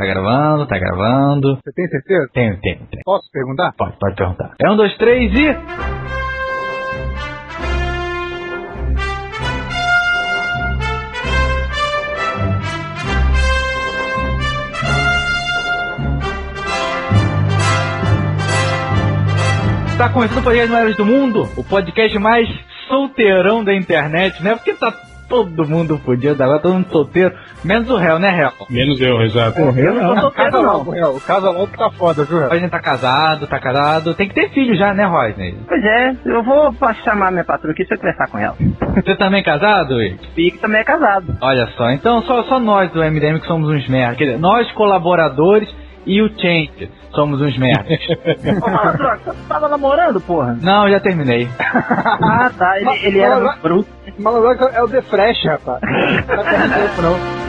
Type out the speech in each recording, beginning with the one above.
Tá gravando, tá gravando. Você tem certeza? Tenho, tenho, tenho. Posso perguntar? Pode, pode perguntar. É um, dois, três e. Tá começando o podcast Maiores do Mundo, o podcast mais solteirão da internet, né? Porque tá todo mundo fudido agora, todo mundo solteiro, menos o réu, né, réu? Menos eu, exato. Porra, eu não solteiro, casa não. logo, Real. O casa logo tá foda, viu, A Real? gente tá casado, tá casado, tem que ter filho já, né, Rodney? Pois é, eu vou chamar minha patroa aqui se eu conversar com ela. Você também é casado, Igor? Pique também é casado. Olha só, então só, só nós do MDM que somos uns merda. Quer dizer, nós colaboradores e o Change somos uns merdas. Ô, você tava namorando, porra? Não, já terminei. Ah, tá, ele, ele era muito bruto. Malandro é o The Fresh, rapaz. Não perdendo tempo, não.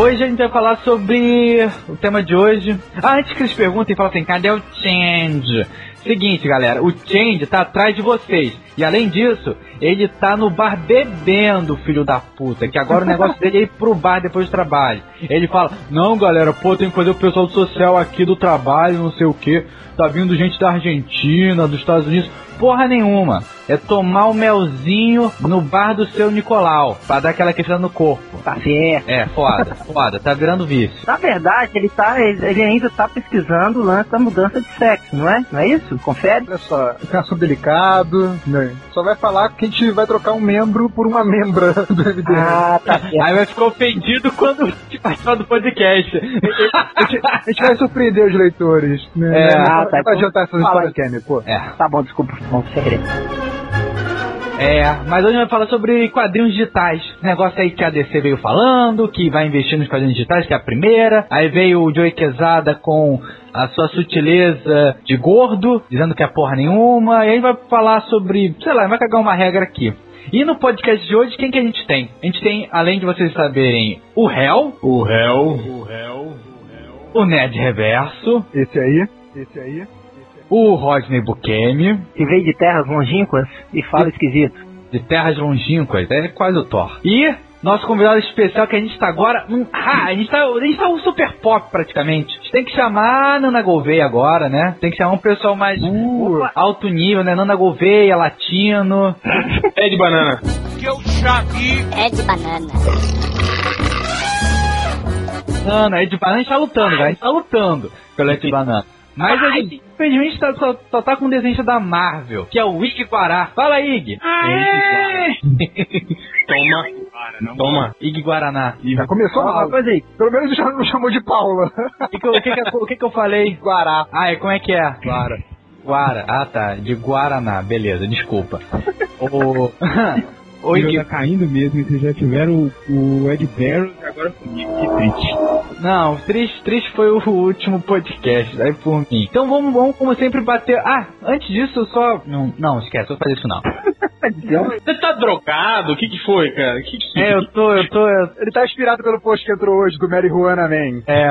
Hoje a gente vai falar sobre o tema de hoje. Ah, antes que eles perguntem, fala assim, cadê o Change? Seguinte, galera, o Change tá atrás de vocês. E além disso, ele tá no bar bebendo, filho da puta. Que agora o negócio dele é ir pro bar depois do trabalho. Ele fala, não, galera, pô, tem que fazer o pessoal do social aqui do trabalho, não sei o que. Tá vindo gente da Argentina, dos Estados Unidos. Porra nenhuma. É tomar o melzinho no bar do seu Nicolau. Pra dar aquela questão no corpo. Tá certo. É, foda, foda. Tá virando vício. Na verdade, ele, tá, ele ainda tá pesquisando o lance da mudança de sexo, não é? Não é isso? Confere? Olha só, é um assunto delicado, né? Só vai falar que a gente vai trocar um membro por uma membra do MDM. Ah, tá certo. Aí vai ficar ofendido quando te participar do podcast. A, gente, a gente vai surpreender os leitores, né? É, não, ah, vai- tá, não vai adiantar essas histórias, Kenny, pô. É, Tá bom, desculpa, bom segredo. É, mas hoje a gente vai falar sobre quadrinhos digitais. Negócio aí que a DC veio falando, que vai investir nos quadrinhos digitais, que é a primeira. Aí veio o Joey Quesada com a sua sutileza de gordo, dizendo que é porra nenhuma. E aí vai falar sobre, sei lá, vai cagar uma regra aqui. E no podcast de hoje, quem que a gente tem? A gente tem, além de vocês saberem, o Hell, O réu. O réu. o Ned Reverso, Esse aí, esse aí. O Rodney Bukemi, Se veio de terras longínquas e fala esquisito. de terras longínquas, é quase o Thor. E nosso convidado especial que a gente tá agora. hum, ah, a gente tá, a gente tá um super pop praticamente. A gente tem que chamar a Nana Gouveia agora, né? Tem que chamar um pessoal mais Uh. alto nível, né? Nana Gouveia, latino. É de banana. É de banana. Nana, Ed Banana, a gente tá lutando, cara. A gente tá lutando pelo Ed Banana. Mas a gente, infelizmente, tá, só, só tá com um desenho da Marvel, que é o Ig Guará. Fala, Ig! Toma. Toma. Ig Guaraná. Já começou uma coisa aí. Pelo menos já não chamou de Paula. O que, que, eu- o que, que, o que que eu falei? Guará. Ah, e como é que é? Guara. Guara. Ah, tá. De Guaraná. Beleza, desculpa. O... Oi, Gui. tá caindo mesmo, vocês já tiveram o, o Ed Barrows e agora comigo, que triste. Não, triste, triste foi o último podcast, aí por mim. Então vamos, vamos como sempre bater. Ah, antes disso, eu só. Não, não, esquece, vou fazer isso não. Você tá drogado? O que que foi, cara? Que que... É, eu tô, eu tô. eu- Ele tá inspirado pelo post que entrou hoje do Mary Juana Man. É.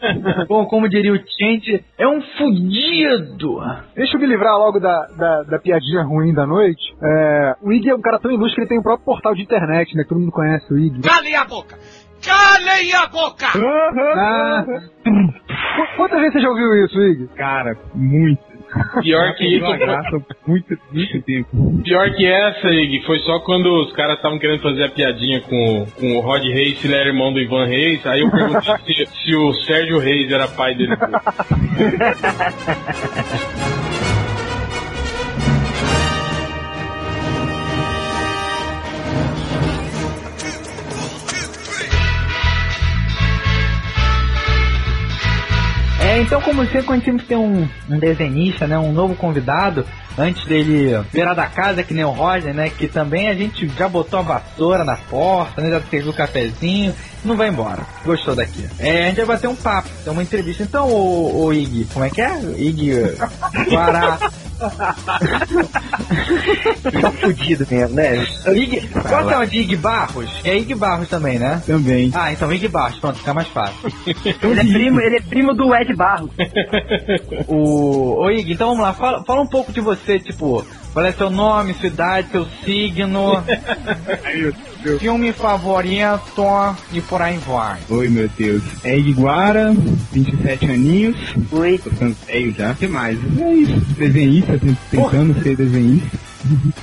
Bom, como diria o Change, é um fudido. Deixa eu me livrar logo da, da, da piadinha ruim da noite. É, o Ig é um cara tão ilustre que ele tem um próprio portal de internet, né? Todo mundo conhece o Ig. Calem a boca! Calem a boca! Ah, Qu- Quantas vezes você já ouviu isso, Ig? Cara, muito. Pior que isso, Uma graça, muito, muito tempo. pior que essa, Ig, foi só quando os caras estavam querendo fazer a piadinha com, com o Rod Reis, se ele era irmão do Ivan Reis, aí eu perguntei se, se o Sérgio Reis era pai dele. É, então como sempre, quando sempre tem um, um desenhista, né, um novo convidado, antes dele virar da casa, que nem o Roger, né, que também a gente já botou a vassoura na porta, né, já serviu o cafezinho, não vai embora. Gostou daqui. É, a gente vai bater um papo, é uma entrevista. Então, o, o Ig, como é que é? Ig Guará. Tá fudido mesmo, né? Ig, qual que é o de Ig Barros? É Ig Barros também, né? Também. Ah, então Ig Barros, pronto, fica mais fácil. Ele é primo, ele é primo do Ed Barros. O, ô Ig, então vamos lá, fala, fala um pouco de você, tipo, Qual é seu nome, sua idade, seu signo, meu filme favorito e por aí vai. Oi, meu Deus. É Iguara, 27 aninhos. Oi. Tô ficando velho já. O que mais? É isso. Desenhista, tent- tentando ser desenhista.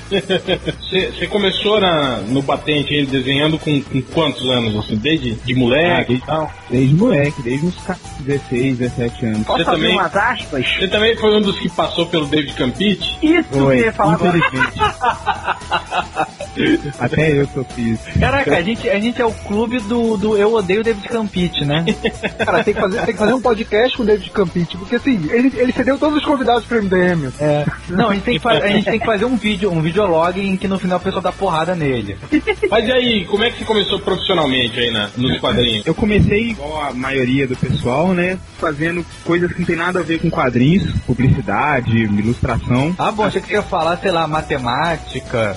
Você começou na, no batente aí desenhando com, com quantos anos, assim? Desde de Ah, moleque e desde, tal? Desde moleque, desde uns 16, 17 anos. Posso Você fazer também? umas aspas? Você também foi um dos que passou pelo David Campite? Isso que eu Foi, ia falar infelizmente. Até eu sofri isso. Caraca, a gente, a gente é o clube do, do Eu Odeio David Campite, né? Cara, tem que fazer, tem que fazer um podcast com o David Campite, porque assim, ele, ele cedeu todos os convidados pro MDM. É. Não, a gente, tem que a gente tem que fazer um vídeo, um videolog em que no final o pessoal dá porrada nele. Mas e aí, como é que você começou profissionalmente aí na, nos quadrinhos? Eu comecei, igual a maioria do pessoal, né? Fazendo coisas que não tem nada a ver com quadrinhos, publicidade, ilustração. Ah, bom, achei que você ia falar, sei lá, matemática,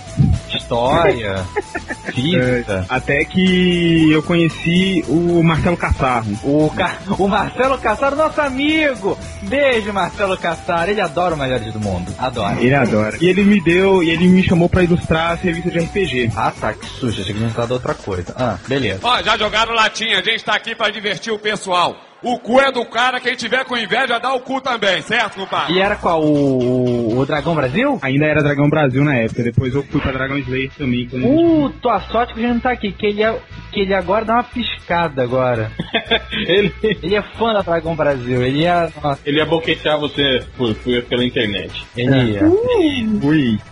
história, física. Até que eu conheci o Marcelo Cassarro. O, Ca- o Marcelo Cassaro, nosso amigo! Beijo, Marcelo Cassaro. Ele adora o Melhores do Mundo. Adora. Ele adora. E ele me deu, e ele me chamou pra ilustrar a revista de RPG. Ah, tá, que sujo. Achei que a gente outra coisa. Ah, beleza. Ó, já jogaram latinha, a gente tá aqui pra divertir o pessoal. O cu é do cara, quem tiver com inveja dá o cu também, certo, compadre? E era qual? O, o Dragão Brasil? Ainda era Dragão Brasil na época, depois eu fui pra Dragão Slayer também. Quando Uh, tua sorte que a gente não tá aqui, que ele, é, que ele agora dá uma piscada agora. ele, Ele é fã da Dragão Brasil, ele é... Nossa, ele ia boquetear você por, por- pela internet. ele é... Fui.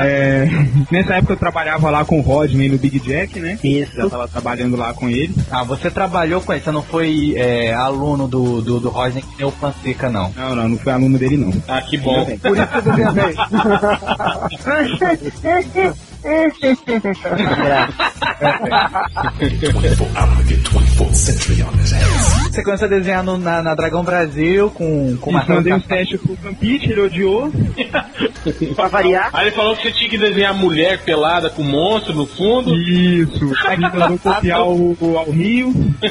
É, nessa época eu trabalhava lá com o Rodney no Big Jack, né? Isso. Já tava trabalhando lá com ele. Ah, você trabalhou com ele, você não foi é, aluno do, do, do Rodney que nem o Panseca, não. Não, não, não fui aluno dele não. Ah, que bom. Por isso que eu bem. Você começou a desenhar no- na, na Dragão Brasil com, com o Marcelo mandei uns Cassaro. testes pro Campite, ele odiou. pra variar. Aí ele falou que você tinha que desenhar mulher pelada com monstro no fundo. Isso, aí mandou copiar o, o ao Rio.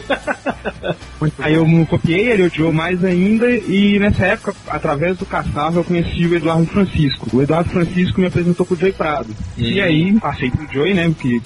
Aí eu não copiei, ele odiou mais ainda. E nessa época, através do Caçava, eu conheci o Eduardo Francisco. O Eduardo Francisco me apresentou pro Joey Prado. E aí, passei pro Joey, né? Porque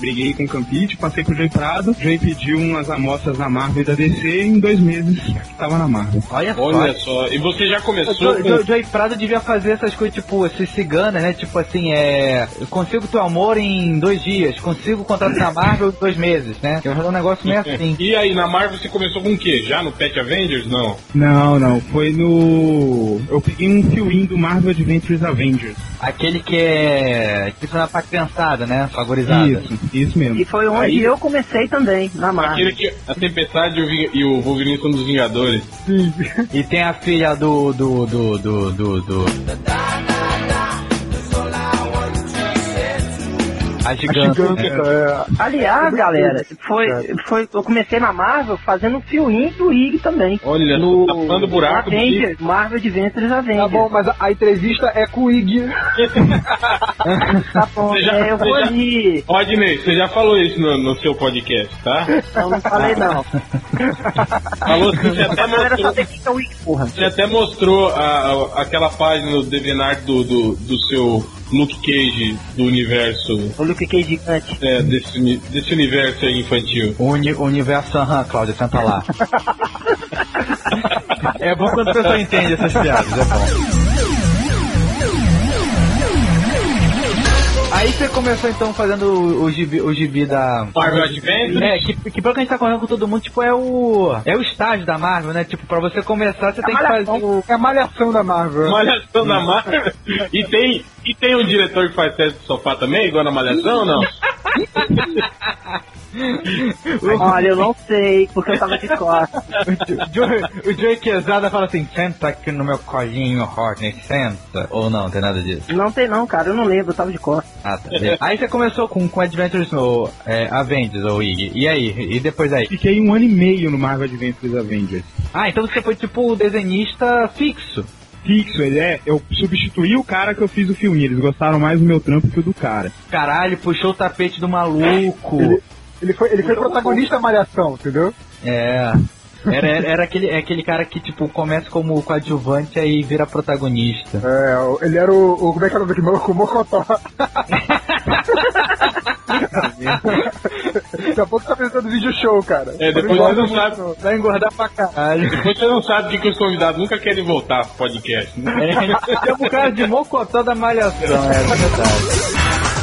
briguei com o Campite, passei pro Joey Prado. O Joey pediu umas amostras da Marvel e da DC e em dois meses tava na Marvel. Olha só. Olha só, e você já O começou Jo- com... Jo- Joey Prado devia fazer essas coisas, tipo, esses ciganas, né? Tipo assim, é. Eu consigo teu amor em dois dias, consigo o contrato da Marvel em dois meses, né? É um negócio meio assim. E aí, na Marvel você começou com o quê? Já no Pet Avengers? Não. Não, não, foi no. Eu peguei um fioinho do Marvel Adventures Avengers. Aquele que é. que funciona pra criançada, né? Favorizada. Isso, isso mesmo. E foi onde Aí- eu comecei também, na Marvel. Aquele que a Tempestade e e o Wolverine são dos Vingadores. E tem a filha do. do. do. do. do. do- A gigante. Gigante, né? é. Aliás, galera, foi, foi, eu comecei na Marvel fazendo um fioinho do IG também. Olha, no tá tapando o buraco do Avengers, Marvel Adventures Avengers. Tá bom, mas a, a entrevista é com o Ig. Tá bom, Você já- é, eu vou já- ali. Rodney, você já falou isso no, no seu podcast, tá? Não, não falei não. Falou sim, você até A mostrou, sabe o que é o IG, porra. você até mostrou a- a- aquela página do DeviantArt do, do, do seu Luke Cage do universo, O Luke Cage gigante. é, desse, desse universo aí infantil. O uni- universo, aham, Cláudia, senta lá. é bom quando a pessoa entende essas piadas, é bom. Aí você começou então fazendo o, o, gibi, o gibi da. Marvel Adventures? É, que, que pelo que a gente tá conversando com todo mundo, tipo, é o. É o estágio da Marvel, né? Tipo, pra você começar, você tem que fazer o. É a malhação da Marvel. Malhação da Marvel. E tem, e tem um diretor que faz teste de sofá também, igual na Malhação ou não? Olha, eu não sei, porque eu tava de costas. O Joey, Quesada fala assim: senta aqui no meu colinho, Rodney, senta. Ou não, tem nada disso. Não tem não, cara, eu não lembro, eu tava de costas. Ah, tá. Aí você começou com, com Adventures no é, Avengers, ou Ig. E aí? E depois aí? Fiquei um ano e meio no Marvel Adventures Avengers. Ah, então você foi tipo o desenhista fixo. Fixo, ele é. Eu substituí o cara que eu fiz o filme. Eles gostaram mais do meu trampo que o do cara. Caralho, puxou o tapete do maluco. Ele, ele foi, ele foi protagonista da malhação, entendeu? É. Era, era, era aquele, é aquele cara que, tipo, começa como coadjuvante aí vira protagonista. É, ele era o. o como é que era o nome daquele O Mocotó. Daqui a pouco tá pensando no vídeo show, cara. É, depois você não sabe- muito, Vai engordar pra caralho. Depois você não sabe que, que os convidados nunca querem voltar pro podcast, né? É, chama o cara de mocotó da malhação, é verdade.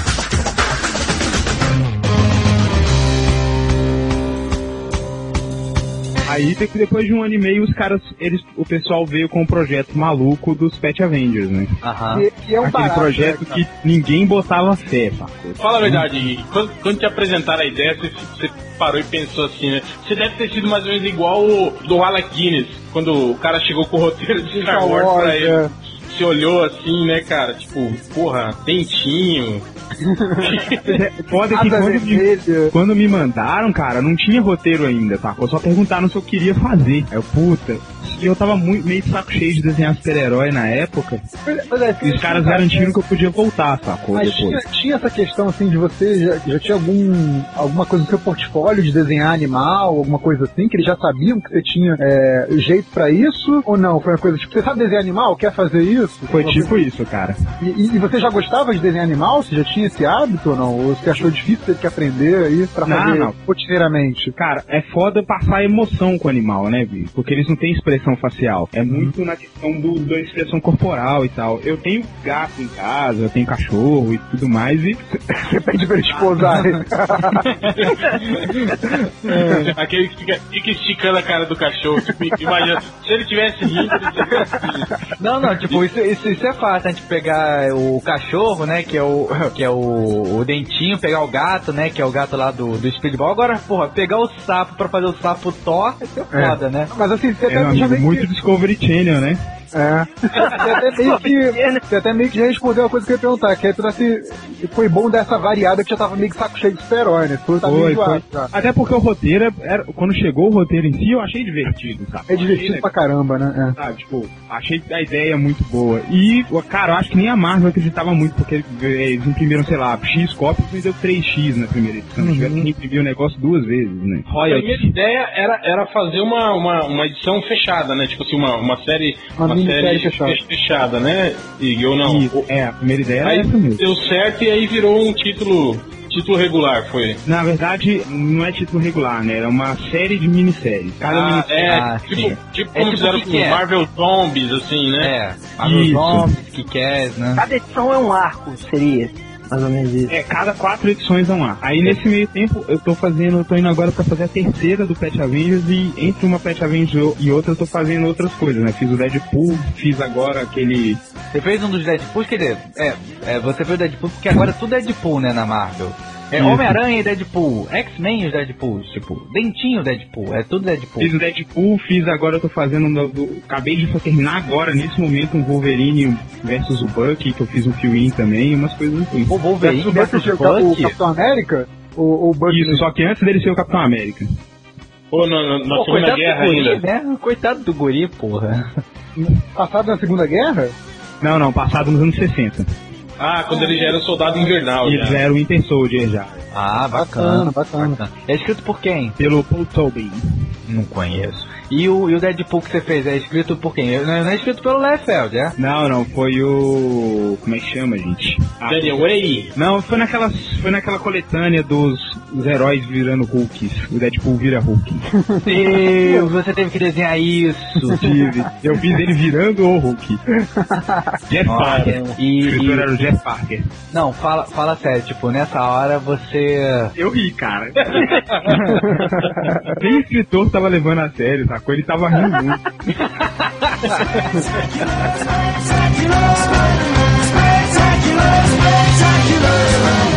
Aí de- depois de um ano e meio, os caras, eles, o pessoal veio com o projeto maluco dos Pet Avengers, né? Aham. E, e é um Aquele barato, projeto né, que ninguém botava fé, sacou? Fala a verdade, Gui. quando, quando te apresentaram a ideia, você, você parou e pensou assim, né? Você deve ter sido mais ou menos igual o do Alec Guinness, quando o cara chegou com o roteiro de Star Wars pra ele. é. Você olhou assim, né, cara? Tipo, porra, dentinho. Foda que quando me, quando me mandaram, cara, não tinha roteiro ainda, sacou? Só perguntaram se eu queria fazer. Aí eu, puta. E eu tava muito, meio de saco cheio de desenhar super-herói na época. Mas é, E os caras garantiram que eu podia voltar, sacou? Mas Depois. tinha, tinha essa questão assim de você já, já tinha algum alguma coisa no seu portfólio de desenhar animal, alguma coisa assim, que eles já sabiam que você tinha é, jeito pra isso? Ou não? Foi uma coisa tipo, você sabe desenhar animal? Quer fazer isso? Foi tipo isso, cara. E, e- e você já gostava de desenhar animal? Você já tinha esse hábito ou não? Ou você achou difícil ter que aprender aí pra Não, fazer não. rotineiramente? Cara, é foda passar emoção com o animal, né, Vi? Porque eles não têm expressão facial. É muito na questão do, da expressão corporal e tal. Eu tenho gato em casa, eu tenho cachorro e tudo mais, e Você pede pra eles posarem. Aquele que fica, fica esticando a cara do cachorro. Tipo, imagina, se ele tivesse rindo, ele tivesse. Não, não, tipo, isso, isso, isso é fácil, a gente pegar o cachorro, né, que é o que é o, o dentinho, pegar o gato, né, que é o gato lá do, do Speedball. Agora, porra, pegar o sapo pra fazer o sapo Thor, isso é foda, né? Mas assim, você é um muito Discovery Channel, né? É. Você até meio que você até meio que já respondeu uma coisa que eu ia perguntar, que é se foi bom dessa variada que já tava meio que saco cheio de super-herói, né? Foi, tá Foi, foi. Até porque o roteiro, era, quando chegou o roteiro em si, eu achei divertido, sabe? É divertido Achei pra caramba, né? Sabe, tipo, achei a ideia muito boa. E, cara, eu acho que nem a Marvel acreditava muito, porque eles imprimiram, sei lá, X cópias e deu 3X na primeira edição. Uhum. Tiveram que imprimir o negócio duas vezes, né? A primeira Royalty. ideia era, era fazer uma, uma, uma edição fechada, né? Tipo assim, uma, uma série. Uma minissérie série fechada. fe- fechada, né? E eu não. E, é, a primeira ideia era Aí essa mesmo. deu certo e aí virou um título. Título regular, foi. Na verdade, não é título regular, né? Era uma série de minisséries. Cada Ah, minissérie. é, Ah, tipo, sim. tipo É como tipo fizeram com é? Marvel Zombies, assim, né? É, Marvel Isso. Zombies, que quer, né? Cada edição é um arco, seria mais ou menos isso. É, cada quatro edições vão lá. Aí nesse meio tempo eu tô fazendo, eu tô indo agora pra fazer a terceira do Pet Avengers e entre uma Pet Avengers e outra eu tô fazendo outras coisas, né? Fiz o Deadpool, fiz agora aquele. Você fez um dos Deadpool, quer dizer, é, é, você fez o Deadpool porque agora tudo é Deadpool, né, na Marvel. É. Homem-Aranha e Deadpool, X-Men e os Deadpools, tipo, Dentinho Deadpool, é tudo Deadpool. Fiz o Deadpool, fiz agora, eu tô fazendo. um do- acabei de terminar agora, nesse momento, um Wolverine versus o Bucky, que eu fiz um fill também, umas coisas assim. O Wolverine versus ser o, Cap- o Bucky. Capitão América? O, o Bucky Isso, só que antes dele ser o Capitão América. Ou na, na- Pô, Segunda Guerra guri, ainda. né? Coitado do guri, porra. passado na Segunda Guerra? Não, não, passado nos anos 60. Ah, quando ele já era soldado invernal. Eles Já. eram o Winter Soldier já. Ah, Bacana, bacana. bacana. É escrito por quem? Pelo Paul Tobin. Não conheço. E o, e o Deadpool que você fez é escrito por quem? Não é, não é escrito pelo Liefeld, é? Não, não, foi o. Como é que chama, gente? Ah, Daniel Way. Não, foi naquela, foi naquela coletânea dos, dos heróis virando Hulks. O Deadpool vira Hulk. Deus, você teve que desenhar isso. Tive. Eu fiz ele virando o Hulk. Jeff Nossa, Parker. e- o escritor e- era o Jeff Parker. Não, fala, fala sério, tipo, nessa hora você. Eu ri, cara. Nem escritor tava levando a sério, Ele tava rindo muito.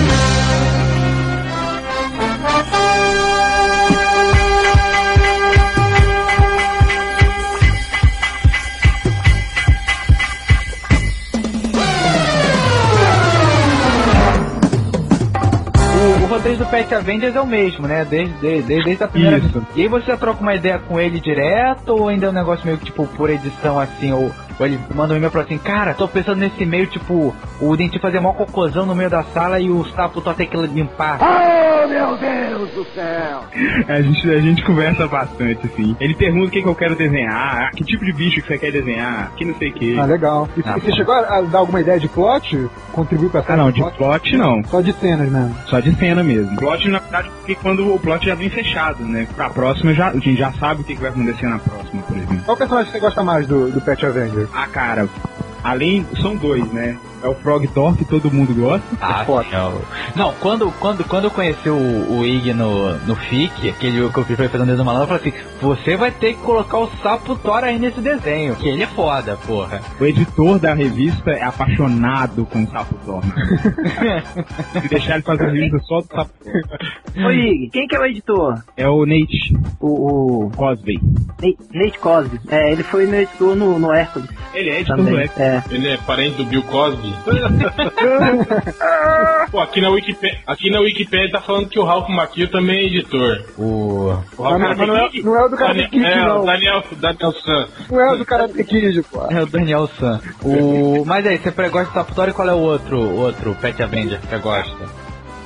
roteiro do Pet Avengers é o mesmo, né? Desde, desde, desde a primeira Isso. E aí você troca uma ideia com ele direto ou ainda é um negócio meio que tipo por edição assim, ou, ou ele manda um e-mail pra assim, cara, tô pensando nesse e-mail, tipo, o dentista fazer mó cocôzão no meio da sala e o sapo só tem que limpar. meu Deus do céu! A gente, a gente conversa bastante, assim. Ele pergunta o que, que eu quero desenhar, que tipo de bicho que você quer desenhar, que não sei o que. Ah, legal. E Ah, você bom. chegou a dar alguma ideia de plot? Contribuir pra Ah, cena não, de plot não. Só de cenas mesmo. Só de cena mesmo. Plot, na verdade, porque quando o plot já vem fechado, né? Pra próxima, já, a gente já sabe o que, que vai acontecer na próxima, por exemplo. Qual personagem você gosta mais do, do Pet Avenger? Ah, cara, além. São dois, né? É o Frog Thor, que todo mundo gosta. Ah, sim, é o- Não, quando, quando, quando eu conheci o, o Ig no, no FIC, aquele que eu fiz pra fazer um desenho malandro, eu falei assim, você vai ter que colocar o sapo Thor aí nesse desenho, que ele é foda, porra. O editor da revista é apaixonado com o Sapo Thor. Se deixar ele fazer a revista só do Sapo Thor. Ô, Ig, quem que é o editor? É o Nate O, o Cosby. Nate, Nate Cosby. É, ele foi meu editor no, no Hércules Ele é editor do também. X. É. Ele é parente do Bill Cosby. Pô, aqui na Wikipedia, aqui na Wikipedia tá falando que o Ralph Macchio também é editor. O... O Ralph não, não, é, não é o do Karate Daniel, Kid, é, não. o Daniel, Daniel San. Não é o do Karate Kid, pô. É o Daniel San. O... Mas aí, você gosta do e qual é o outro, outro Pet Avenger que você gosta?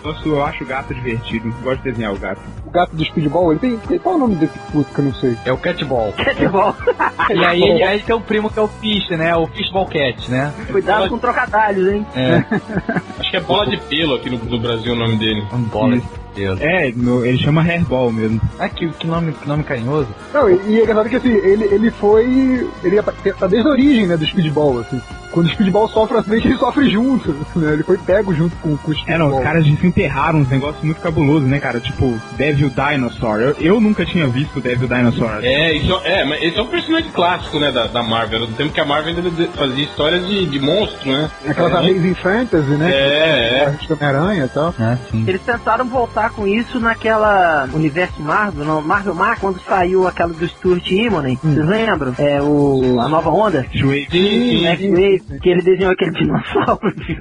Nossa, eu acho o gato divertido. Gosto de desenhar o gato. O gato do Speedball, ele tem, Qual é o nome desse puto que eu não sei? É o Catball. Catball. E aí, ele- aí tem o primo que é o Fish, né? O Fishball Cat, né? Cuidado com trocadalhos, hein? É, Acho que é bola de pelo aqui no, no Brasil o nome dele. um bola de Deus. É, no- ele chama Hairball mesmo. Ah, que, que, nome, que nome carinhoso. Não, e, e é engraçado que assim, ele, ele foi. Ele tá desde a origem, né, do Speedball, assim. Quando o Speedball sofre um acidente, ele sofre junto, né? Ele foi pego junto com, com o Speedball. É, não, os caras desenterraram uns negócios muito cabulosos, né, cara? Tipo, Devil Dinosaur. Eu, eu nunca tinha visto Devil Dinosaur. É, isso é, mas esse é um personagem clássico, né, da, da Marvel. Do tempo que a Marvel ainda fazia histórias de, de monstro, né? Aquelas Amazing Fantasy, né? É, é. Que é. Homem-Aranha e tal. Ah, sim. Eles tentaram voltar com isso naquela universo Marvel, não, Marvel Mar, quando saiu aquela do Stuart Immonen, Hum. vocês lembram? É o a nova onda, Joey. Sim, sim. X-Wave, que ele desenhou aquele dinossauro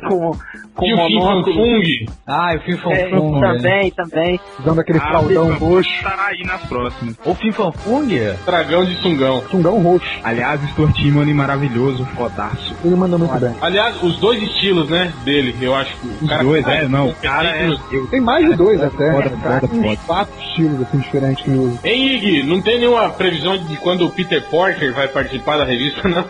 com com E o monóculo. Fung. Ah, e o Fim É, Fung. né? também, também. Usando aquele Ah, fraldão roxo, Estará aí nas próximas. O Fim Fung? Dragão de Sungão. tungão roxo. Aliás, Stuart Immonen maravilhoso, fodaço. Ele manda muito bem. Aliás, os dois estilos, né, dele, eu acho que o Os cara dois, é, não, o cara é... Eu, Tem mais de dois até. foda, né, foda, foda. Quatro estilos assim diferentes que usa. Hein, Ig, não tem nenhuma previsão de quando o Peter Porker vai participar da revista, não?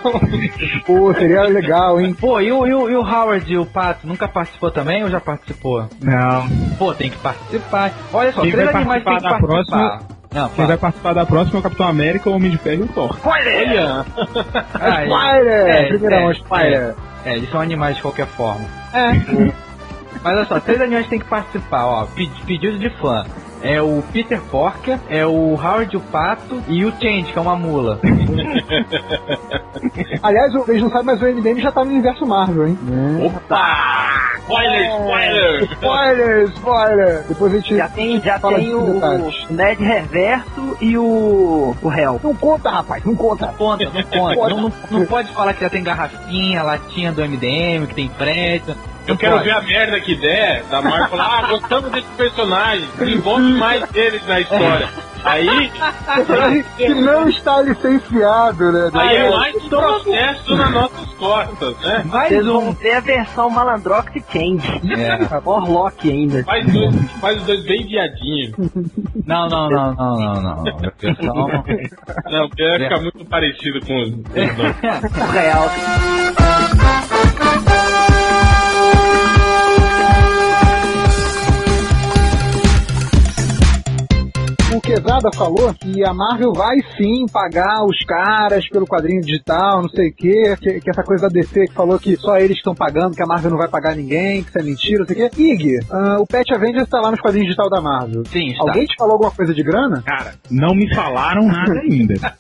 Pô, seria legal, hein? Pô, e o, e o, e o Howard e o Pato nunca participou também ou já participou? não. Pô, tem que participar. Olha só, Quem três vai animais tem que participar da participar. Não, Quem vai participar da próxima é o Capitão América, o Homem de Ferro e o Thor. Olha! É. Spider! É, Primeira é, mão, Spider. É, eles são animais de qualquer forma. É. Mas olha só, três animais têm que participar, ó. Pedi- Pedido de fã. É o Peter Porker, é o Howard o Pato e o Change, que é uma mula. Aliás, o- eles não sabem, mas o MDM já tá no universo Marvel, hein? Opa! Spoiler, spoiler! Spoiler, spoiler! Depois a gente Já tem, já fala tem o, detalhes. Ned Reverso e o, o Hell. Não conta, rapaz, não conta. Conta, não conta. não, não, não pode falar que já tem garrafinha, latinha do MDM, que tem prédio. Eu quero pode. ver a merda que der da Marvel falar, ah, gostamos desse personagem, desenvolve mais deles na história. Aí, que não está licenciado, né? aí é mais um processo nas nossas costas, né? Mais Vocês um. vão ver a versão Malandrox e Change. É. Orlock ainda. Faz, dois, faz os dois bem viadinhos. Não, não, não, não, não, não. Versão. Não, porque vai ficar muito parecido com os, com os dois. O real. O Quesada falou que a Marvel vai sim pagar os caras pelo quadrinho digital, não sei o quê, que, que essa coisa da DC que falou que só eles estão pagando, que a Marvel não vai pagar ninguém, que isso é mentira, não sei o quê. Ig, ah, o Pet Avengers tá lá nos quadrinhos digital da Marvel. Sim, está. Alguém te falou alguma coisa de grana? Cara, não me falaram nada ainda.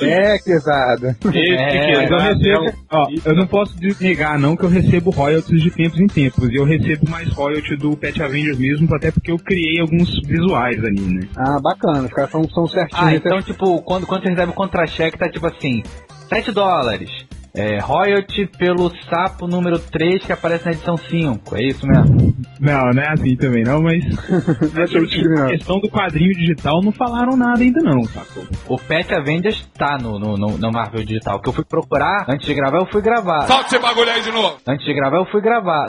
É, Quesada. Esse É, Mas eu é, recebo, ó, eu não posso negar não que eu recebo royalties de tempos em tempos. E eu recebo mais royalty do Pet Avengers mesmo, até porque eu criei alguns visuais ali, né? Ah, bacana, os caras são, são certinhos. Ah, então, tipo, quando, quando você recebe o contra-cheque, tá tipo assim: 7 dólares. É, royalty pelo sapo número 3 que aparece na edição 5. É isso mesmo? Não, não é assim também não, mas a discriminado. questão do quadrinho digital não falaram nada ainda não, sacou? O Pet Avengers tá no, no, no, no Marvel Digital. Que eu fui procurar, antes de gravar, eu fui gravar. Solta esse bagulho aí de novo. Antes de gravar, eu fui gravar.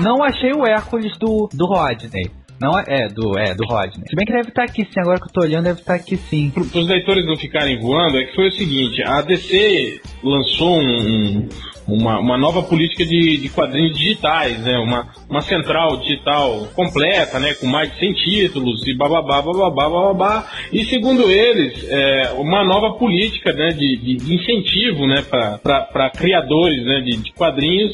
Não achei o Hércules do, do Rodney. Não é, é, do, é, do Rodney. Se bem que deve estar aqui sim, agora que eu tô olhando, deve estar aqui sim. Para os leitores não ficarem voando, é que foi o seguinte, a DC lançou um, uma, uma nova política de, de quadrinhos digitais, né? Uma, uma central digital completa, né? Com mais de 100 títulos e bababá, bababá, bababá. E segundo eles, é, uma nova política né? de, de, de incentivo né? para criadores né? de, de quadrinhos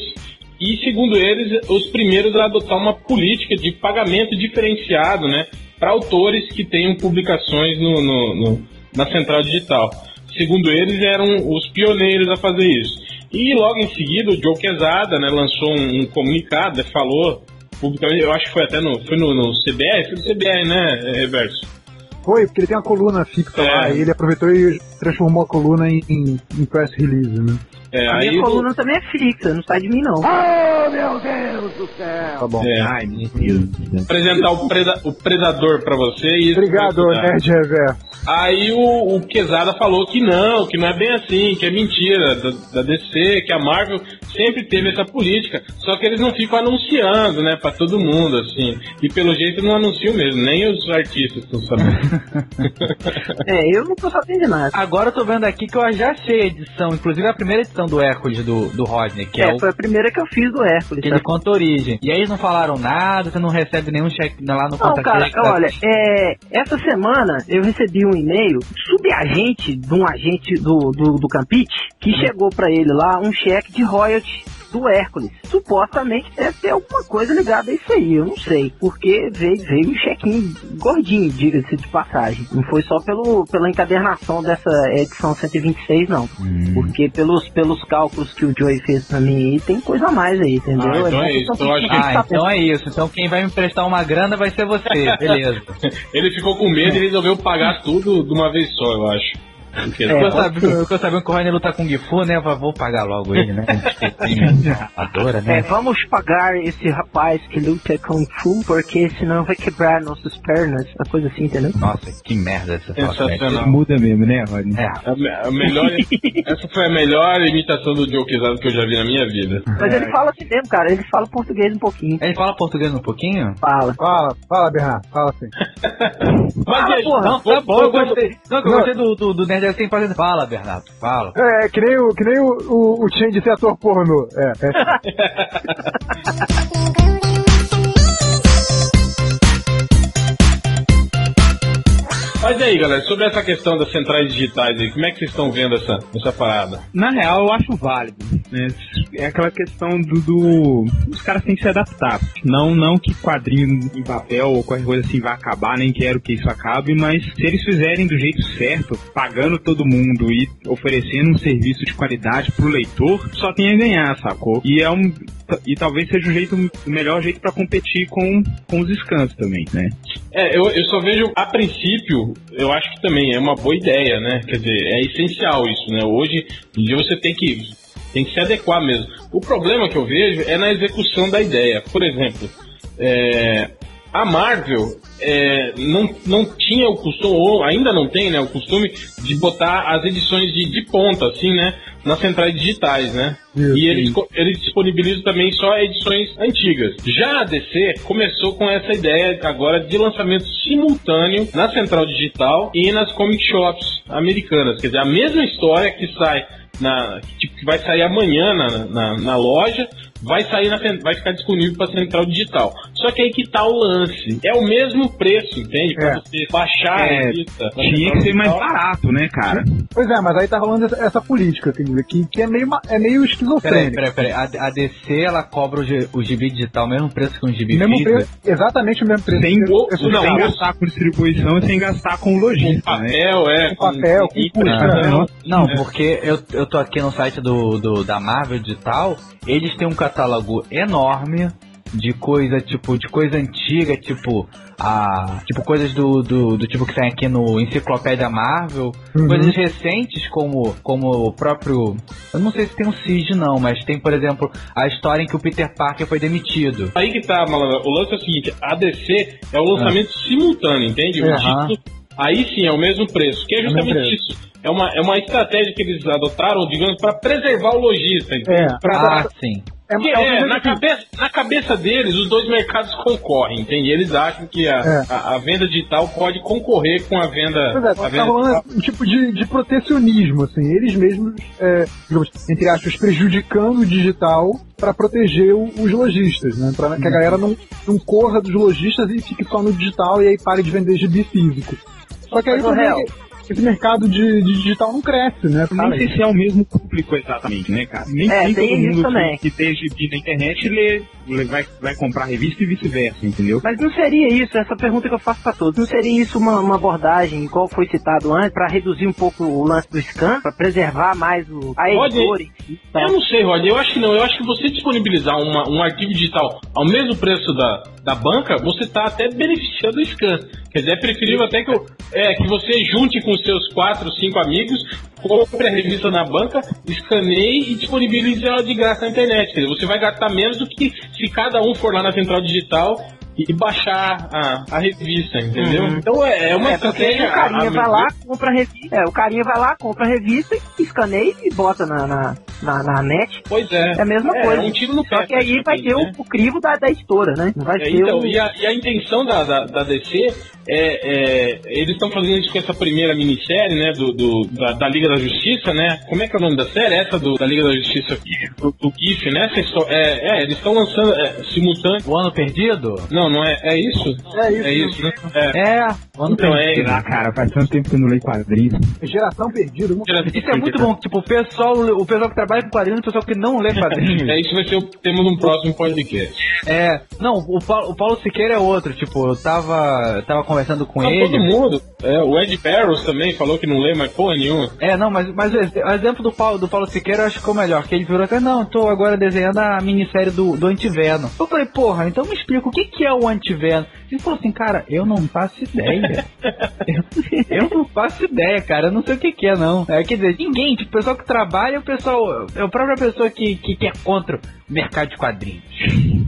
e, segundo eles, os primeiros a adotar uma política de pagamento diferenciado né, para autores que tenham publicações no, no, no, na central digital. Segundo eles, eram os pioneiros a fazer isso. E logo em seguida, o Joe Quesada né, lançou um, um comunicado, né, falou publicamente, eu acho que foi até no, foi no, no CBR, foi no CBR, né, Reverso? Foi, porque ele tem uma coluna fixa é. lá, e ele aproveitou e transformou a coluna em, em, em press release, né? É, a minha coluna do... também é fixa, não sai de mim não. Oh, meu Deus do céu! Tá bom. É. Ai, meu Deus. Apresentar o, preda o Predador pra você e... Obrigado, Nerd Reverso. Aí o, o Quesada falou que não, que não é bem assim, que é mentira da, da, DC, que a Marvel sempre teve essa política, só que eles não ficam anunciando, né, pra todo mundo, assim. E pelo jeito não anunciam mesmo, nem os artistas estão sabendo. é, eu não tô sabendo de nada. Agora eu tô vendo aqui que eu já achei a edição, inclusive a primeira edição do Hércules do, do Rodney, que é, é o... foi a primeira que eu fiz do Hércules. Que tá? ele conta a origem. E aí eles não falaram nada, você não recebe nenhum cheque lá no Não, cara, olha, é, essa semana eu recebi um e-mail subagente de um agente do, do, do Campite que hum. chegou para ele lá um cheque de royalty do Hércules. Supostamente deve ter alguma coisa ligada a isso aí, eu não sei. Porque veio, veio um chequinho gordinho, diga-se de passagem. Não foi só pelo, pela encadernação dessa edição 126, não. Hum. Porque pelos, pelos cálculos que o Joey fez pra mim aí, tem coisa a mais aí, entendeu? Ah, então é, é isso. Então, acho que... ah, então é isso. Então quem vai me prestar uma grana vai ser você, beleza. Ele ficou com medo e resolveu pagar tudo de uma vez só, eu acho. É, ficou, sabendo, ficou sabendo que o Rony luta com o Gifu, né? Vou pagar logo ele, né? Adora, né? É, vamos pagar esse rapaz que luta com Fu, porque senão vai quebrar nossas pernas, uma coisa assim, entendeu? Nossa, que merda essa Sensacional. Muda mesmo, né, Rony? É. A, a melhor, essa foi a melhor imitação do Joe Quesado que eu já vi na minha vida. Mas ele fala assim mesmo, cara. Ele fala português um pouquinho. Ele fala português um pouquinho? Fala. Fala, fala, Bernardo. Fala assim. Mas, fala, porra. Não, tá bom, eu gostei. Não, eu gostei do, do, do Nerd Nerd tem fazendo. Fala, Bernardo, fala. É, que nem o, que nem o, o, o Change ser ator pornô. É, é. Mas e aí, galera, sobre essa questão das centrais digitais aí, como é que vocês estão vendo essa, essa parada? Na real, eu acho válido. Né? É aquela questão do, do, Os caras têm que se adaptar. Não, não que quadrinho em papel ou qualquer coisa assim vai acabar, nem quero que isso acabe, mas se eles fizerem do jeito certo, pagando todo mundo e oferecendo um serviço de qualidade pro leitor, só tem a ganhar, sacou? E é um e talvez seja o jeito o melhor jeito para competir com, com os scans também, né? É, eu, eu só vejo a princípio, eu acho que também é uma boa ideia, né? Quer dizer, é essencial isso, né? Hoje em dia você tem que tem que se adequar mesmo. O problema que eu vejo é na execução da ideia. Por exemplo, é, a Marvel é, não, não tinha o costume, ou ainda não tem, né, o costume de botar as edições de, de ponta, assim, né, nas centrais digitais, né? E eles, eles disponibilizam também só edições antigas. Já a DC começou com essa ideia agora de lançamento simultâneo na central digital e nas comic shops americanas. Quer dizer, a mesma história que sai na, tipo, que vai sair amanhã na, na, na loja, vai sair na, vai ficar disponível para central digital. Só que aí que tá o lance. É o mesmo preço, entende? Pra é. você baixar é, a revista. Tinha que ser mais barato, né, cara? Pois é, mas aí tá rolando essa, essa política, que, que é meio, é meio esquizofrênica. Peraí, peraí, peraí. A, a DC, ela cobra o, G, o gibi digital, mesmo preço que um gibi mesmo preço, Exatamente o mesmo preço. Sem, não, sem gastar com distribuição e sem gastar com logística, com papel, né? é. Com, com papel, com, com ah, Não, porque eu, eu tô aqui no site do, do da Marvel Digital, eles têm um catálogo enorme de coisa, tipo, de coisa antiga, tipo, a, tipo coisas do, do, do tipo que tem aqui no Enciclopédia Marvel, uhum. coisas recentes como, como o próprio, eu não sei se tem um CID não, mas tem, por exemplo, a história em que o Peter Parker foi demitido. Aí que tá, malandro, o lance é o seguinte, a DC é o lançamento uhum. simultâneo, entende? O uhum. título, aí sim é o mesmo preço, que é justamente isso é uma, é uma estratégia que eles adotaram, digamos, para preservar o lojista. É, pra, ah, sim. É, é é, na, cabeça, na cabeça deles, os dois mercados concorrem, entende? Eles acham que a, É. a, a venda digital pode concorrer com a venda. Pois é, a tá venda rolando um tipo de, de protecionismo, assim. Eles mesmos, é, digamos, entre aspas, prejudicando o digital para proteger os lojistas, né? Pra que a galera não, não corra dos lojistas e fique só no digital e aí pare de vender gibi físico. Só que aí Mas, que esse mercado de, de digital não cresce, né? Nem sei se é o mesmo público exatamente, né, cara? Nem, É, nem tem todo isso mundo também. que, que tem gibi na internet lê- vai, vai comprar revista e vice-versa, entendeu? Mas não seria isso, essa pergunta que eu faço pra todos, não seria isso uma, uma abordagem, igual foi citado antes, pra reduzir um pouco o lance do scan, pra preservar mais o, a editora si? tá? Eu não sei, Rod, eu acho que não. Eu acho que você disponibilizar uma- um arquivo digital ao mesmo preço da, da banca, você está até beneficiando o scan. Quer dizer, é preferível até que, eu- é, que você junte com seus quatro, cinco amigos, compre a revista na banca, escaneie e disponibilize ela de graça na internet. Quer dizer, você vai gastar menos do que se cada um for lá na central digital e baixar a, a revista, entendeu? Uhum. Então é, é uma É, estratégia. o carinha vai lá, compra a revista. É, o carinha vai lá, compra a revista, escaneia e bota na, na, na, na net. Pois é. É a mesma É, coisa. é um tiro no Só pé, que aí vai ter praticamente, o, o crivo da, da editora, né? Não vai É, ter então, o... e, a, e a intenção da, da, da DC é, é, Eles estão fazendo isso com essa primeira minissérie, né? Do, do- da, da Liga da Justiça, né? Como é que é o nome da série? Essa do, da Liga da Justiça do, do GIF, né? Essa é, é, eles estão lançando é, simultâneo. O ano perdido? Não, não é. É isso? É isso. É isso, né? É. É, Então, é. Sei lá, cara, faz tanto tempo que eu não leio quadrinhos. Geração perdida. Não... Isso é muito bom, tipo, o pessoal, o pessoal que trabalha com quadrinhos e o pessoal que não lê quadrinhos. É, isso vai ser o tema de um próximo podcast. É, não, o Paulo, o Paulo Siqueira é outro, tipo, eu tava, eu tava conversando com Não, ele. todo mundo. É, o Ed Barrows também falou que não lê mais porra nenhuma. É, não, mas, mas o ex- o exemplo do Paulo, do Paulo Siqueira eu acho que ficou melhor, que ele virou até, não, tô agora desenhando a minissérie do, do Antiverno. Eu falei, porra, então me explica, o que que é o Antiverno? Ele falou assim, cara, eu não faço ideia. eu, eu não faço ideia, cara, eu não sei o que que é, não. É, quer dizer, ninguém, tipo, o pessoal que trabalha, o pessoal, é a própria pessoa que, que, que é contra o mercado de quadrinhos.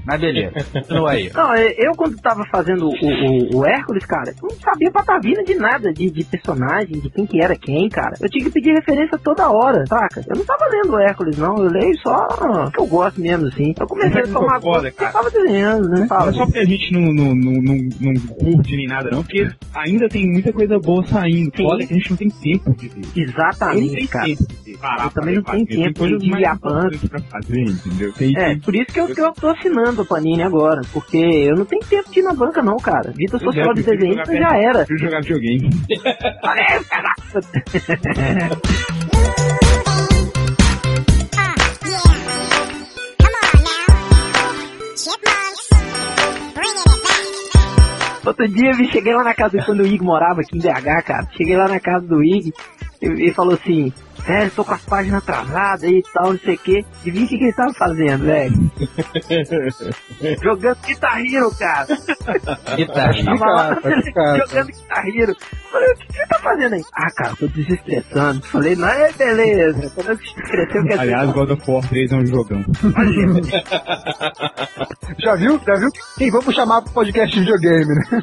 Mas beleza, continua aí. Não, é, eu quando tava fazendo o, o, o Hércules, cara, eu não sabia patavina de nada, de, de personagem, de quem que era quem, cara. Eu tinha que pedir referência toda hora, saca? Eu não tava lendo o Hércules, não. Eu leio só o que eu gosto mesmo, assim. Eu comecei a tomar porque eu tava desenhando, né? Fala. é só porque a gente não, não, não, não, não curte nem nada, não, porque ainda tem muita coisa boa saindo. Sim. Foda que a gente não tem tempo de ver. Eu não Exatamente, tenho cara. tempo de ver. Parar Eu também não tenho tempo Tem de ir a pra fazer, entendeu? Tem, É, tem- por isso que eu, que eu tô assinando a Panini agora, porque eu não tenho tempo de ir na banca não, cara. É, social de desenhista já era. prefiro jogar videogame. É, caraca. Outro dia eu cheguei lá na casa quando o Ig morava aqui em BH, cara. Cheguei lá na casa do Ig e ele falou assim: É, tô com as páginas atrasadas e tal, não sei o quê. E vi o que, ele tava fazendo, velho. Jogando Guitar Hero, cara. Tá tá complicado. jogando Guitar Hero. Falei, o que você tá fazendo aí? Ah, cara, tô desestressando. Falei, não, é beleza. Quando eu desestressei, eu quero Aliás, God of War 3 é um jogão. Já viu? Já viu? Quem vamos chamar pro podcast de videogame, né?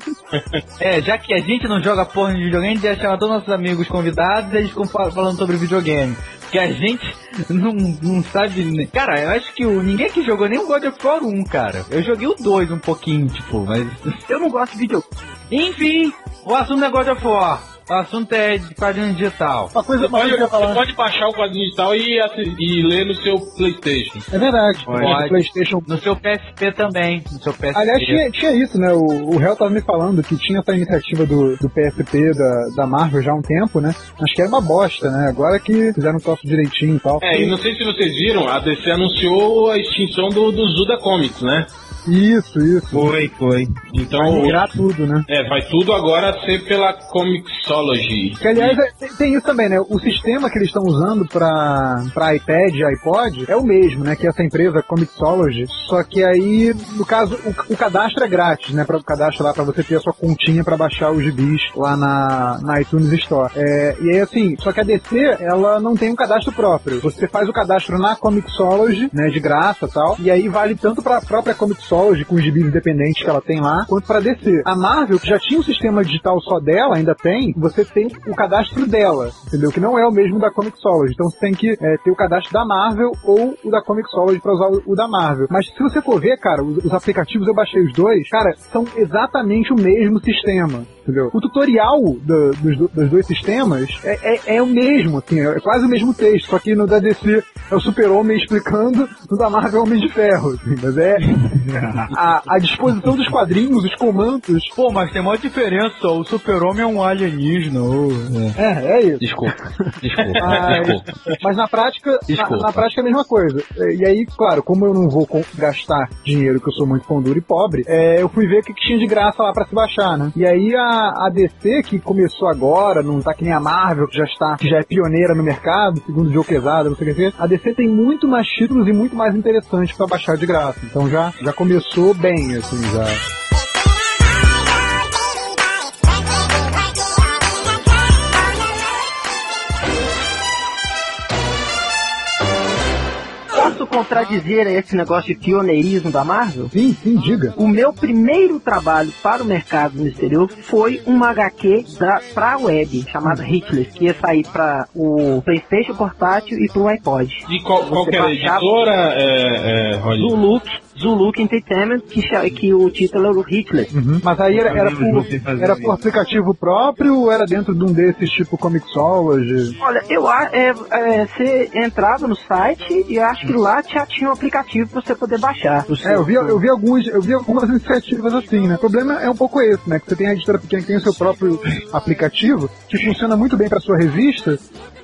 É, já que a gente não joga porra de videogame, a gente ia chamar todos nossos amigos convidados e eles ficam fal- falando sobre videogame. Porque a gente não, não sabe. Cara, eu acho que o, ninguém aqui jogou nem o God of War 1, cara. Eu joguei o 2 um pouquinho, tipo, mas. Eu não gosto de videogame. Enfim, o assunto é God of War. O assunto é de quadrinho digital. Uma coisa, Você pode, você pode baixar o quadrinho digital e, e ler no seu Playstation. É verdade. Pode. O PlayStation. No seu PSP também. No seu PSP. Aliás, tinha, tinha isso, né? O, o Hell tava me falando que tinha essa iniciativa do, do PSP da, da Marvel já há um tempo, né? Acho que era uma bosta, né? Agora que fizeram o troço direitinho e tal. É, e não sei se vocês viram, a DC anunciou a extinção do, do Zuda Comics, né? Isso, isso. Foi, foi. Então, Vai migrar tudo, né? é, vai tudo agora ser pela Comixology. Que, aliás, é- tem, isso também, né? O sistema que eles estão usando pra, pra iPad e iPod é o mesmo, né? Que é essa empresa Comixology. Só que aí, no caso, o, o cadastro é grátis, né? Pra, o cadastro lá pra você ter a sua continha pra baixar os gibis lá na, na iTunes Store. É, e aí, assim, só que a DC, ela não tem um cadastro próprio. Você faz o cadastro na Comixology, né? De graça e tal. E aí vale tanto pra própria Comixology, com os gibis independentes que ela tem lá, quanto pra DC. A Marvel, que já tinha um sistema digital só dela, ainda tem, você tem o cadastro dela, entendeu? Que não é o mesmo da Comixology. Então você tem que é, ter o cadastro da Marvel ou o da Comixology pra usar o, o da Marvel. Mas se você for ver, cara, os, os aplicativos eu baixei os dois, cara, são exatamente o mesmo sistema. Entendeu? O tutorial do- dos, do- dos dois sistemas é, é, é o mesmo, assim, é quase o mesmo texto, só que no da DC é o super-homem explicando, no da Marvel é o Homem de Ferro, assim, mas é a, a disposição dos quadrinhos, os comandos, Pô, mas tem uma diferença. O super-homem é um alienígena. ô. é, é isso. Desculpa. Desculpa. Mas, Desculpa. mas na prática, na, Desculpa. na prática é a mesma coisa. E aí, claro, como eu não vou gastar dinheiro, que eu sou muito pão duro e pobre, é, eu fui ver o que, que tinha de graça lá pra se baixar, né? E aí a, a DC, que começou agora, não tá que nem a Marvel, que já está, que já é pioneira no mercado, segundo o Joe Quesada, não sei o que a DC tem muito mais títulos e muito mais interessantes pra baixar de graça. Então já, já começou bem, assim, já. Posso contradizer esse negócio de pioneirismo da Marvel? Sim, sim, diga. O meu primeiro trabalho para o mercado no exterior foi uma HQ da, pra web, chamada Hitless, que ia sair para o Playstation portátil e pro iPod. De qual, qual que era a editora, é, é? Zuluk Entertainment, que, que o título era o Hitless. Mas aí era, era, por, era por aplicativo próprio ou era dentro de um desses tipo Comixology? Olha, eu a- é, é, você entrava no site e acho que lá já tinha um aplicativo para você poder baixar. É, eu vi, eu vi alguns, eu vi algumas iniciativas assim, né? O problema é um pouco esse, né? Que você tem a editora pequena que tem o seu próprio aplicativo, que funciona muito bem para sua revista,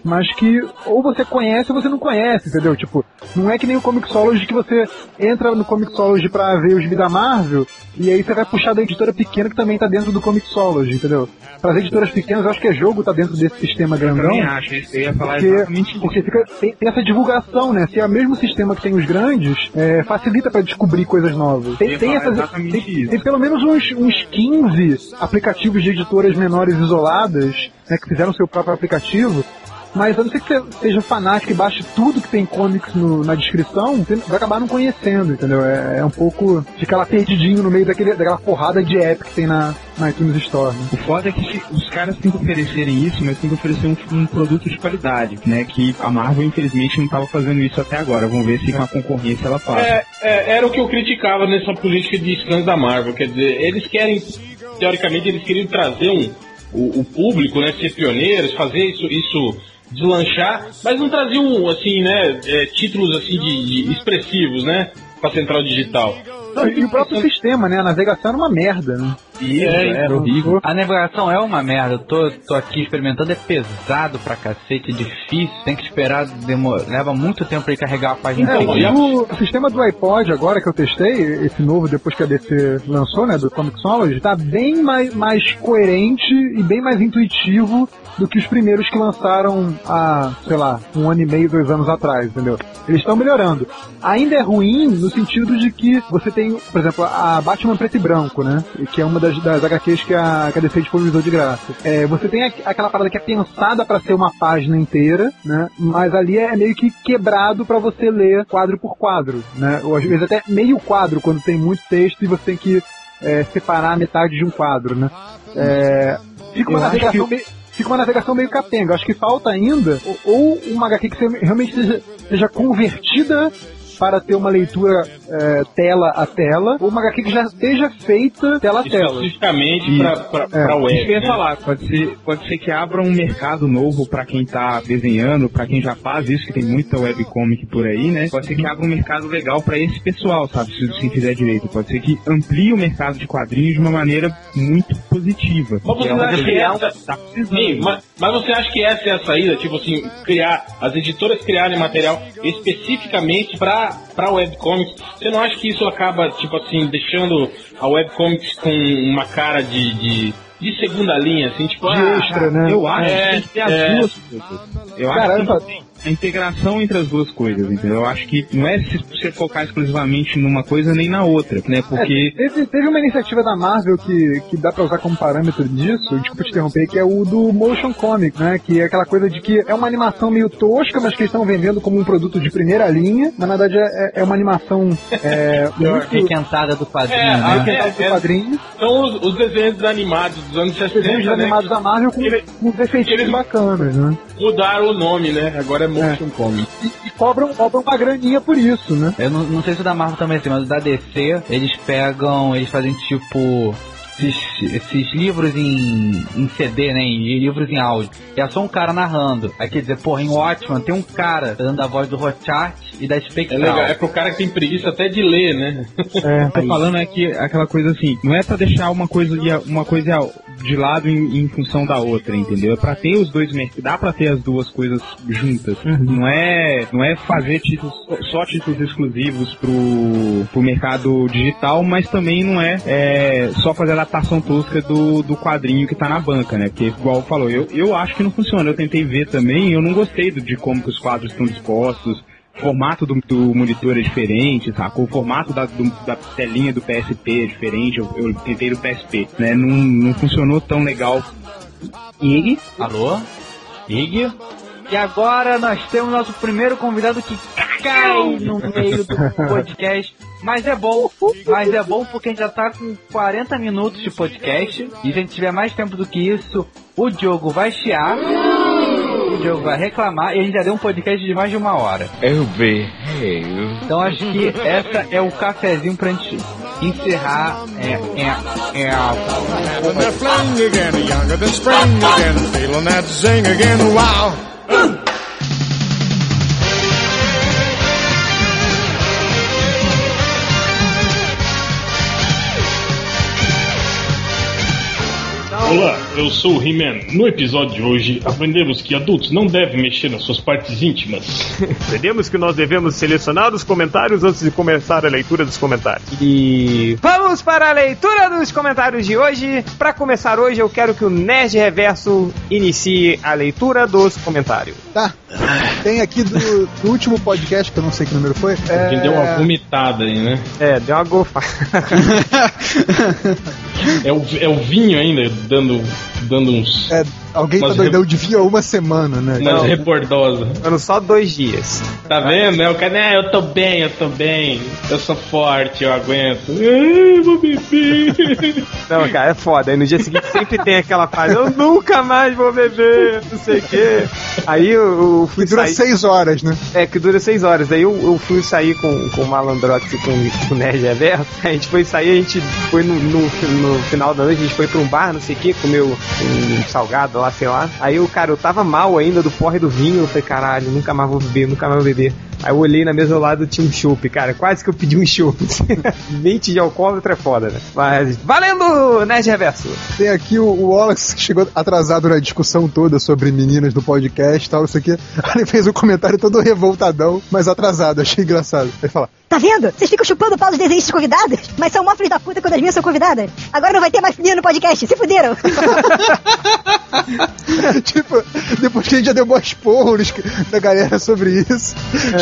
mas que ou você conhece ou você não conhece, entendeu? Tipo, não é que nem o Comixology que você entra no Comixology pra ver os gibi da Marvel e aí você vai puxar da editora pequena que também tá dentro do Comixology, entendeu? Para as editoras pequenas, eu acho que é jogo tá dentro desse sistema Eu grandão. também acho, isso eu ia falar Porque, exatamente isso. porque fica, tem, tem essa divulgação, né? Se é o mesmo sistema que tem os grandes, é, facilita para descobrir coisas novas. Tem, tem, essas, tem, tem pelo menos uns, uns 15 aplicativos de editoras menores isoladas, né, que fizeram seu próprio aplicativo. Mas a não ser que você seja fanático e baixe tudo que tem comics no- na descrição, você vai acabar não conhecendo, entendeu? É, é um pouco. Fica lá perdidinho no meio daquele, daquela porrada de app que tem na, na iTunes Store. Né? O foda é que os caras têm que oferecerem isso, mas tem que oferecer um, um produto de qualidade, né? Que a Marvel, infelizmente, não estava fazendo isso até agora. Vamos ver se com a concorrência ela faz. É, é, era o que eu criticava nessa política de scans da Marvel. Quer dizer, eles querem, teoricamente, eles queriam trazer um, o, o público, né, ser pioneiros, fazer isso, isso deslanchar, mas não traziam, assim, né, é, títulos assim de, de expressivos, né, pra central digital. Não, e o próprio sistema, né? A navegação era uma merda, né? E É, era horrível. A navegação é uma merda, eu tô, tô aqui experimentando, é pesado pra cacete, é difícil, tem que esperar, demo- leva muito tempo pra ele carregar a página É, inteira. o, o sistema do iPod agora que eu testei, esse novo depois que a DC lançou, né, do Comixology, tá bem mais, mais coerente e bem mais intuitivo do que os primeiros que lançaram há, sei lá, um ano e meio, dois anos atrás, entendeu? Eles estão melhorando. Ainda é ruim no sentido de que você tem, por exemplo, a Batman preto e branco, né, que é uma das, das HQs que a, que a DC disponibilizou de graça. É, você tem aqu- aquela parada que é pensada para ser uma página inteira, né, mas ali é meio que quebrado para você ler quadro por quadro, né, ou às vezes até meio quadro quando tem muito texto e você tem que é, separar a metade de um quadro, né. É, fica uma navegação fica uma navegação meio capenga. Acho que falta ainda ou- uma HQ que realmente seja, seja convertida para ter uma leitura é, tela a tela, ou uma HQ que já esteja feita tela a tela. Especificamente pra, É. web. né? falar, pode ser, pode ser que abra um mercado novo pra quem tá desenhando, pra quem já faz isso, que tem muita webcomic por aí, né? Pode ser que abra um mercado legal pra esse pessoal, sabe? Se, se fizer direito. Pode ser que amplie o mercado de quadrinhos de uma maneira muito positiva. Mas você É uma acha que coisa essa- tá. Sim, mas, mas você acha que essa é a saída? Tipo assim, criar, as editoras criarem material especificamente pra, pra webcomics. Você não acha que isso acaba, tipo assim, deixando a webcomics com uma cara de, de, de segunda linha, assim, tipo, De ah, extra, né? Eu acho É, que tem que ter as é. duas. Eu Cara, acho que. A integração entre as duas coisas, entendeu? Eu acho que não é se você focar exclusivamente numa coisa nem na outra, né? Porque. É, teve, teve uma iniciativa da Marvel que, que dá pra usar como parâmetro disso, desculpa te interromper, que é o do Motion Comic, né? Que é aquela coisa de que é uma animação meio tosca, mas que eles estão vendendo como um produto de primeira linha. Mas na verdade é, é uma animação é, muito Requentada do quadrinho, É, né? requentada do é- quadrinho. São os, os desenhos animados dos anos 60, Desenhos né? animados da Marvel com, Ele- com eles- bacanas, né? Mudaram o nome, né? Agora é Motion Comic. E, e cobram, cobram uma graninha por isso, né? Eu não, não sei se o da Marvel também é assim, mas o da DC, eles pegam, eles fazem tipo. Esses, esses livros em, em CD, né? E livros em áudio. E é só um cara narrando. Aí quer dizer, porra, em Watchman tem um cara dando a voz do Rothschild e da É Spectral. legal, é pro cara que tem preguiça até de ler, né? É, tô falando é que aquela coisa assim, não é pra deixar uma coisa e uma coisa de lado em, em função da outra, entendeu? É pra ter os dois mercados, dá pra ter as duas coisas juntas. Não é, não é fazer títulos só títulos exclusivos pro, pro mercado digital, mas também não é, é, só fazer a adaptação tosca do, do quadrinho que tá na banca, né? Porque igual falou, eu, eu acho que não funciona. Eu tentei ver também, eu não gostei do- de como que os quadros estão dispostos o formato do, do monitor é diferente, sacou? O formato da, do- da telinha do PSP é diferente, eu, eu tentei do PSP, né? Não, não funcionou tão legal. Ig. Alô? Ig. E agora nós temos nosso primeiro convidado que cai no meio do podcast. Mas é bom, mas é bom porque a gente já tá com 40 minutos de podcast. E se a gente tiver mais tempo do que isso, o Diogo vai chiar. O Diogo vai reclamar e a gente já deu um podcast de mais de uma hora. Eu vi. Então acho que essa é o cafezinho pra gente encerrar. É, é, é a... They're flying again, younger than spring again, feeling that zing again, wow. Olá, eu sou o He-Man. No episódio de hoje, aprendemos que adultos não devem mexer nas suas partes íntimas. Entendemos que nós devemos selecionar os comentários antes de começar a leitura dos comentários. E vamos para a leitura dos comentários de hoje. Para começar hoje, eu quero que o Nerd Reverso inicie a leitura dos comentários. Tá. Tem aqui do, do último podcast, que eu não sei que número foi. Que deu uma vomitada aí, né? É, deu uma gofa. É o, é o vinho ainda dando, dando uns. É, alguém tá Mas doidão de vinho há uma semana, né? Umas rebordosa. Foram só dois dias. Tá vendo? né? O cara, né? Eu tô bem, eu tô bem. Eu sou forte, eu aguento. Ai, vou beber. Não, cara, é foda. Aí no dia seguinte sempre tem aquela fase, eu nunca mais vou beber, não sei o quê. Aí eu, eu fui Que dura sair... seis horas, né? É, que dura seis horas. Daí eu, eu fui sair com, com o Malandrox e com, com o Nerd Reverso. A gente foi sair, a gente foi no, no, no final da noite, a gente foi pra um bar, não sei o que, comeu um salgado lá, sei lá. Aí o cara, eu tava mal ainda do porre do vinho. Eu falei, caralho, nunca mais vou beber, nunca mais vou beber. Aí eu olhei na mesa ao lado tinha um chopp, cara. Quase que eu pedi um chopp. Mente de alcoólatra é foda, né? Mas valendo, Nerd Reverso! Tem aqui o, o Wallace que chegou atrasado na discussão toda sobre meninas do podcast e tal, isso aqui. Ele fez um comentário todo revoltadão, mas atrasado, achei engraçado. Ele fala: Tá vendo? Vocês ficam chupando o pau dos desenhistas convidados, mas são mó filhos da puta quando as minhas são convidadas. Agora não vai ter mais menino no podcast, se fuderam. tipo, depois que a gente já deu mó esporro da galera sobre isso,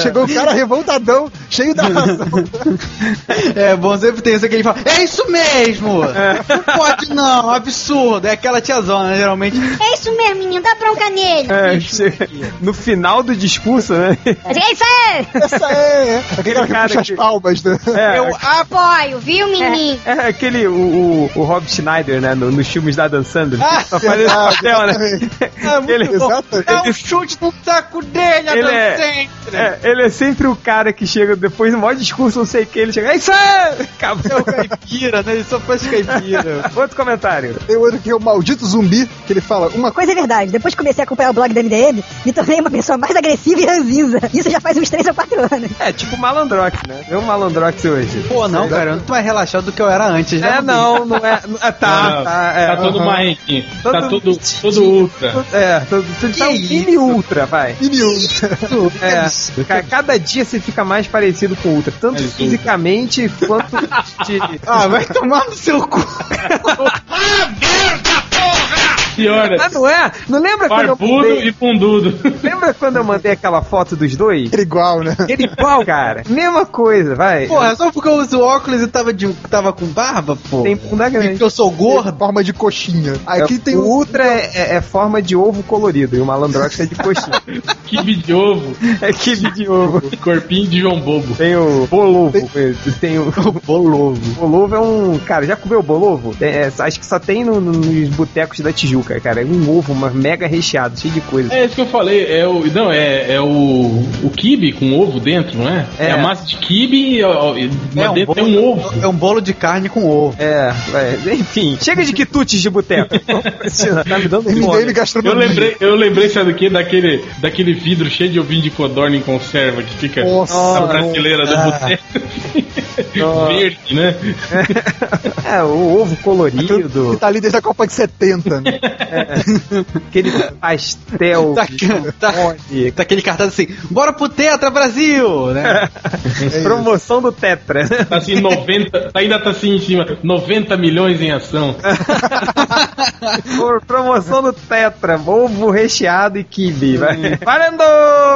chegou o cara revoltadão, cheio da razão. É bom sempre tem isso que ele fala, é isso mesmo! Não pode não, absurdo. É aquela tiazona, né, geralmente. é isso mesmo, menino, dá bronca nele. É, chega- no final do discurso, né? É isso aí! Essa é, aquele cara que cara puxa as que- palmas, né? É, Eu apoio, viu, menino? É, é aquele, o, o, o Rob Schneider, né, no- nos filmes da Adam Sandler. Ah, só faz esse exato, papel, né? É muito Ele- bom. Exatamente. Dá um chute no saco dele, Ele é-. É, ele é sempre o cara que chega depois do maior discurso, não sei o que, ele chega, é isso aí! Acabou. É o caipira, né? Ele só faz caipira. Outro comentário. Tem outro que é o maldito zumbi, que ele fala uma Coisa é verdade, depois que comecei a acompanhar o blog da MDM, me tornei uma pessoa mais agressiva e ranzinza. Isso já faz uns 3 ou 4 anos. É, tipo Malandrox, né? O Malandrox hoje. Pô, não, cara, eu não tô mais relaxado do que eu era antes, né? É, não, não é. não- é, tá, Não, tá, é. tá todo marrentinho. Tá Todo todo, todo ultra. É, todo, todo, tá um mini ultra, vai. mini É, ca- cada dia você fica mais parecido com o Ultra, tanto fisicamente quanto de. Ah, vai tomar no seu cu. Ah, merda, porra! Né? Mas não é? Não lembra quando eu Barbudo mandei... e fundudo. Lembra quando eu mandei aquela foto dos dois? Era igual, né? Era igual, cara. Mesma coisa, vai. Porra, só porque eu uso óculos e tava, de, tava com barba, pô. Tem bunda grande. Porque eu sou gordo. Forma de coxinha. Aqui tem o. Ultra é, é- é forma de ovo colorido e o Malandrox é de coxinha. Kibe de ovo. é kibe de ovo. Corpinho de João Bobo. Tem o bolovo. Tem, o bolovo. Bolovo é um. Cara, já comeu bolovo? É, é, acho que só tem no- no- nos botecos da Tijuca, cara. É um ovo, uma mega recheado, cheio de coisa. É isso que eu falei, é o. Não, é, é o. O kibe com ovo dentro, não é? É, É. a massa de kibe e, e lá dentro tem um ovo. É um bolo de carne com ovo. É, vai. enfim. Chega de quitutes de boteco. tá me dando MDM fome. Eu gastronomia. lembrei, eu lembrei, sabe do que? Daquele, daquele vidro cheio de ovinho de codorna em conserva que fica Nossa, na prateleira do ah. boteco. Verde, né? É, o ovo colorido. Que tá ali desde a Copa de 70, né? Aquele pastel. Tá, tá, tá aquele cartaz assim, bora pro Tetra Brasil, né? Promoção do Tetra. Tá assim, 90. Ainda tá assim em cima, 90 milhões em ação. Promoção do Tetra. Ovo recheado e kibe. Vai. Valendo!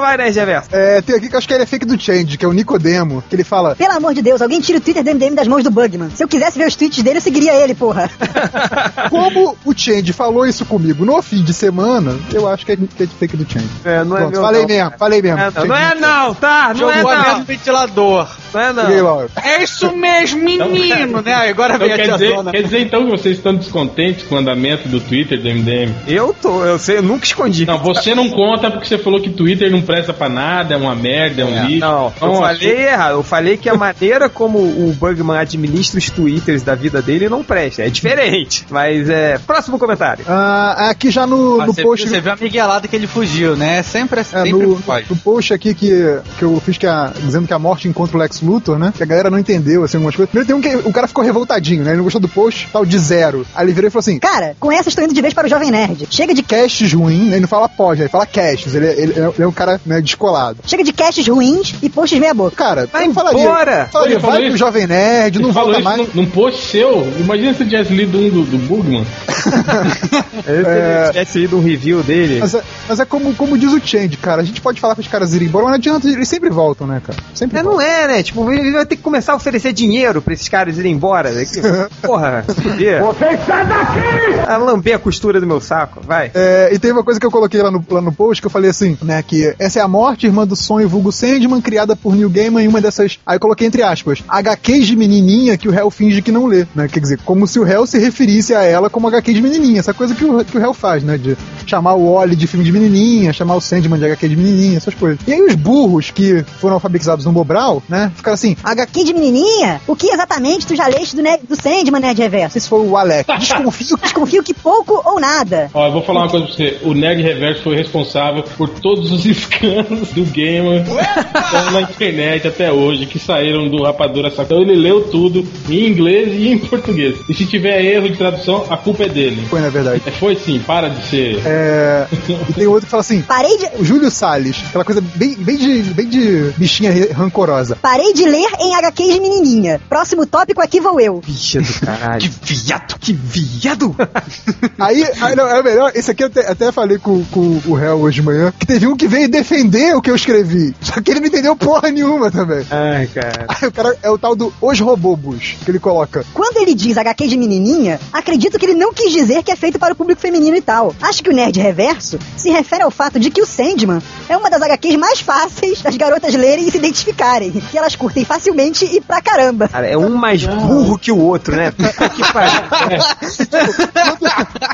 Vai, né? É, tem aqui que eu acho que ele é fake do Change, que é o Nicodemo, que ele fala. Pelo amor de Deus, alguém tira o Twitter do MDM das mãos do Bugman. Se eu quisesse ver os tweets dele, eu seguiria ele, porra. Como o Change falou isso comigo no fim de semana, eu acho que é, que é fake do Change. É, não é Pronto, meu, falei não, mesmo, falei mesmo. É, não, não é não, tá? Não é Jogou no não. ventilador. Não é não. É isso mesmo, menino, né? Agora Então, vem a quer, dizer, quer dizer então que vocês estão descontentes com o andamento do Twitter do MDM? Eu tô, eu sei, eu nunca escondi. Não, você não conta porque você falou que Twitter não presta pra nada, é uma merda, é um lixo. Não, eu Então, falei errado. Eu falei que a maneira como o Bugman administra os twitters da vida dele não presta. É diferente. Mas é. Próximo comentário. Ah, aqui já no, Ah, no você, post. você viu a miguelada que ele fugiu, né? Sempre, É, sempre no, faz. no post aqui que, que eu fiz que a, dizendo que a morte encontra o Lex Luthor, né? Que a galera não entendeu, assim, algumas coisas. Primeiro tem um que o cara ficou revoltadinho, né? Ele não gostou do post, tal, de zero. Aí ele virou e falou assim: Cara, com essa estou indo de vez para o Jovem Nerd. Chega de, casts ruim, né? ele não fala pós, ele fala casts. Ele, ele, ele é um cara né, descolado. chega de casts ruins e posts meia boca. Cara, Vai eu não falaria. embora! Falaria, vai pro isso? Jovem Nerd, não Ele falou volta isso mais. num, num post seu. Imagina se tivesse lido um do, do Bugman. Eu tivesse lido um review dele. Mas é, mas é como, como diz o Change, cara. A gente pode falar para os caras irem embora, mas não adianta, eles sempre voltam, né, cara? Sempre É, não é, né? Tipo, ele vai ter que começar a oferecer dinheiro pra esses caras irem embora. né? Porra. Você sai daqui! A lamber a costura do meu saco, vai. É, e tem uma coisa que eu coloquei lá no, lá no post que eu falei assim, né? Que essa é a morte, irmã do sonho, vulgo Sandman, criada por Neil Gaiman em uma dessas. Aí eu coloquei entre aspas, HQs de menininha que o réu finge que não lê, né? Quer dizer, como se o réu se referisse a ela como HQ de menininha. Essa coisa que o, que o réu faz, né? De chamar o Oli de filme de menininha, chamar o Sandman de HQ de menininha, essas coisas. E aí os burros que foram alfabetizados no Bobral, né? Ficaram assim, HQ de menininha? O que exatamente tu já leste do, do Sandman, Nerd Reverso? esse foi o Alec. Desconfio Desconfio que pouco ou nada. Ó, eu vou falar uma coisa pra você. O Nerd Reverso foi responsável por todos os escândalos do Gamer na internet até hoje, que saíram do Rapadura. Então ele leu tudo em inglês e em português. E se tiver erro de tradução, a culpa é dele. foi, na verdade. É, Foi sim, para de ser. É, e tem outro que fala assim, Parei de, o Júlio Salles, aquela coisa bem, bem, de, bem de bichinha rancorosa. parei de ler em HQs de menininha. Próximo tópico, aqui vou eu. Bicha do caralho. Que viado! Que viado! Aí, aí não, é o melhor, esse aqui eu até, até falei com, com o réu hoje de manhã, que teve um que veio defender o que eu escrevi. Só que ele não entendeu porra nenhuma também. Ai, cara. Aí o cara é o tal do Os Robobos, que ele coloca. Quando ele diz HQ de menininha, acredito que ele não quis dizer que é feito para o público feminino e tal. Acho que o Nerd Reverso se refere ao fato de que o Sandman é uma das HQs mais fáceis das garotas lerem e se identificarem, que elas curtem facilmente e pra caramba. Cara, é um mais burro que o outro, né? Puta que pariu.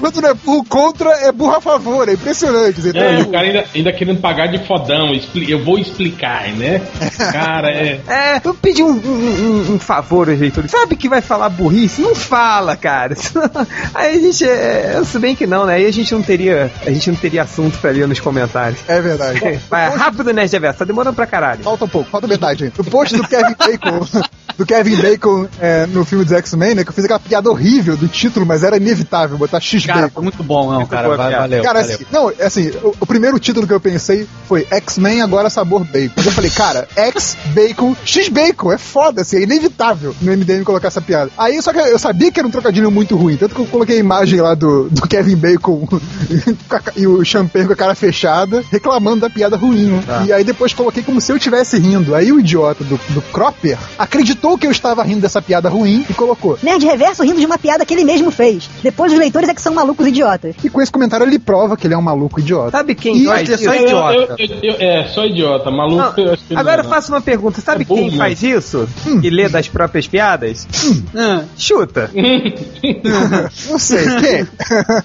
Quando não é burro contra, é burro a favor. É impressionante. Você É, e tá- o cara ainda, ainda querendo pagar de fodão. Eu vou explicar, né? Cara, é. É, eu pedi um, um, um- favor, Heitor. Sabe que vai falar burrice? Não fala, cara. Aí a gente. É, se bem que não, né? Aí a gente não teria. A gente não teria assunto pra ler nos comentários. É verdade. Vai, rápido, Nerd Reverso. Tá demorando pra caralho. Falta um pouco, falta metade ainda. No post do Kevin Bacon, do Kevin Bacon é, no filme dos X-Men, né? Que eu fiz aquela piada horrível do título, mas era inevitável botar X-Bacon. foi muito bom, não, cara. vai- valeu. Cara, valeu. assim, não, assim, o, o primeiro título que eu pensei foi X-Men agora sabor bacon. Mas eu falei, cara, X-Bacon, X-Bacon, é foda, assim, é inevitável no MDM colocar essa piada. Aí, só que eu sabia que era um trocadilho muito ruim, tanto que eu coloquei a imagem lá do, do Kevin Bacon e o Champagne com a cara fechada, reclamando da piada ruim. E aí depois coloquei como se eu estivesse rindo. Aí o idiota do, do Cropper acreditou que eu estava rindo dessa piada ruim e colocou. Nerd Reverso rindo de uma piada que ele mesmo fez. Depois os leitores é que são malucos idiotas. E com esse comentário ele prova que ele é um maluco idiota. Sabe quem E- faz é só isso? Eu- eu- idiota. eu- eu- é, só idiota. Maluco, Não, eu acho que ele Agora eu não. faço uma pergunta. Sabe É quem faz isso? Hum. E lê das próprias piadas? Ah, Chuta. Não sei, quem?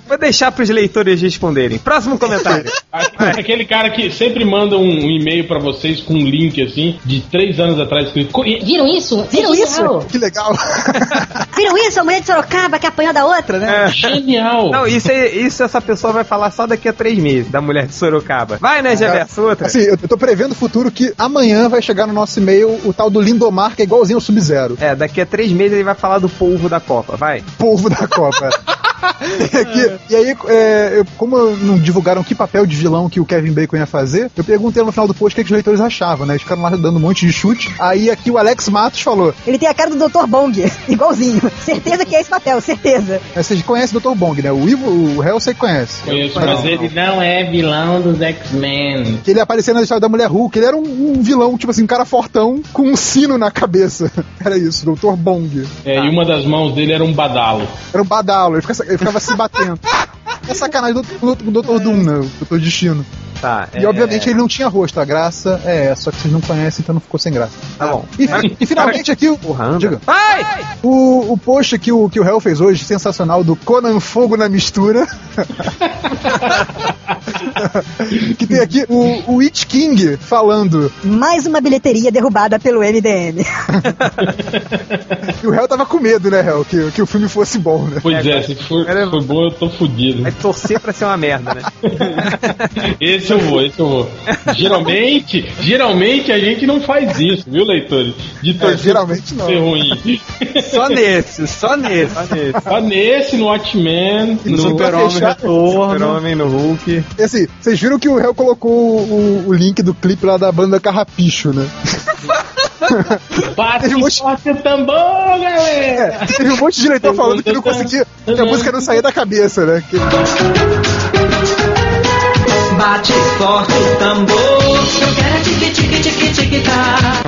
Vou deixar pros leitores responderem. Próximo comentário. Aquele cara que sempre manda um e-mail pra vocês com um link assim, de três anos atrás, escrito. "Co- Viram isso? Viram isso? Que legal. Viram isso? A mulher de Sorocaba que apanhou da outra, né? Genial! Não, isso, é- isso essa pessoa vai falar só daqui a três meses, da mulher de Sorocaba. Vai, né, Geverso? Outra. Assim, eu, tô prevendo o futuro que amanhã vai chegar no nosso e-mail o tal do Lindomar, que é igualzinho ao Sub-Zero. É, daqui a três meses ele vai falar do polvo da Copa. Vai. Polvo da Copa. Que- e aí, é, eu- como não divulgaram que papel de vilão que o Kevin Bacon ia fazer, eu perguntei no final do post o que, que os leitores achavam, né? Eles ficaram lá dando um monte de chute. Aí aqui o Alex Matos falou: Ele tem a cara do Dr. Bong, igualzinho. Certeza que é esse papel, certeza. "É, Vocês conhecem o Dr. Bong, né? O Ivo, o Hell você conhece. Conheço, mas ele não é vilão dos X-Men. Que ele aparecia na história da Mulher Hulk, ele era um, um vilão, tipo assim, um cara fortão com um sino na cabeça. Era isso, Dr. Bong. É, e uma das mãos dele era um badalo. Era um badalo, ele ficava, ele ficava se batendo. É sacanagem do, do, do Dr. Doom, né? O Dr. Destino. Tá. E obviamente ele não tinha rosto, a graça é essa, só que vocês não conhecem, então não ficou sem graça. Tá bom. E, e finalmente aqui o. Porra. Diga. Vai! O, o post que o, que o Hell fez hoje, sensacional, do Conan Fogo na Mistura. que tem aqui o, o It King falando. Mais uma bilheteria derrubada pelo MDM. E o Hell tava com medo, né, Hell? Que, que o filme fosse bom, né? Pois é, se for, se for bom, eu tô fudido. Vai torcer pra ser uma merda, né? Esse eu vou, esse eu vou. Geralmente, geralmente a gente não faz isso, viu, leitores? De torcer geralmente não. ser ruim. Só nesse, só nesse. Só nesse. Só nesse, no Watchmen, no no Super-Homem no Hulk. E assim, vocês viram que o Hell colocou o, o link do clipe lá da banda Carrapicho, né? Bate Teve um monte- o tambor, galera! É, teve um monte de leitor falando que não conseguia, que a música não saía da cabeça, né? Que- Bate forte o tambor. Eu quero é tique tique tique tique tá.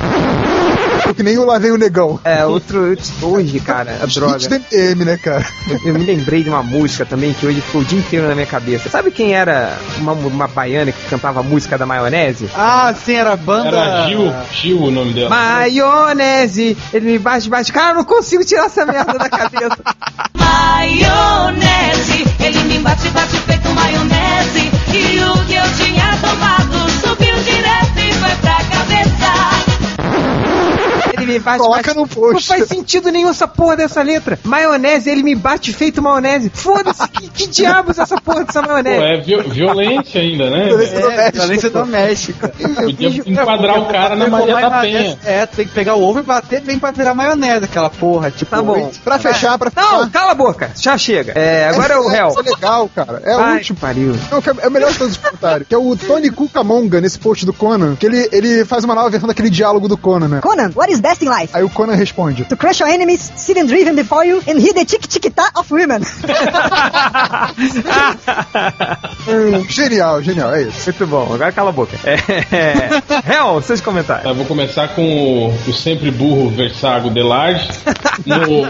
que nem o Lá Vem o Negão. É, outro. Hoje, cara, a droga. MPM, né, cara? Eu, eu me lembrei de uma música também que hoje ficou o dia inteiro na minha cabeça. Sabe quem era uma, uma baiana que cantava a música da maionese? Ah, sim, era a banda. Era Gil, Gil o nome dela. Maionese! Ele me bate, bate. Cara, eu não consigo tirar essa merda da cabeça. Maionese, ele me bate, bate feito maionese. E o que eu tinha tomado Bate, Coloca no post. Não faz sentido nenhum essa porra dessa letra. Maionese, ele me bate feito maionese. Foda-se, que, que diabos essa porra dessa Pô, maionese? é viol- violência ainda, né? Violência É, doméstica. violência doméstica. Podia enquadrar o cara na Maria da Penha. É, tem que pegar o ovo e bater bem pra virar maionese, aquela porra. Tipo, Tá bom. Pra fechar, pra fechar. Não, cala a boca. Já chega. É, agora é o réu. Isso é legal, cara. É o Ai, último. pariu. Não, que é é o melhor de todos os comentários. Que é o Tony Cucamonga nesse post do Conan. Que ele, ele faz uma nova versão daquele diálogo do Conan, né? Conan, what is best in life? Aí o Conan responde: To crush your enemies, see them driven before you, and hear the tick-tick-ta of women. hum, Genial, genial, é isso. Muito bom, agora cala a boca. É, é, réu, seus comentários. Eu vou começar com o, o sempre burro Versago Delarge no,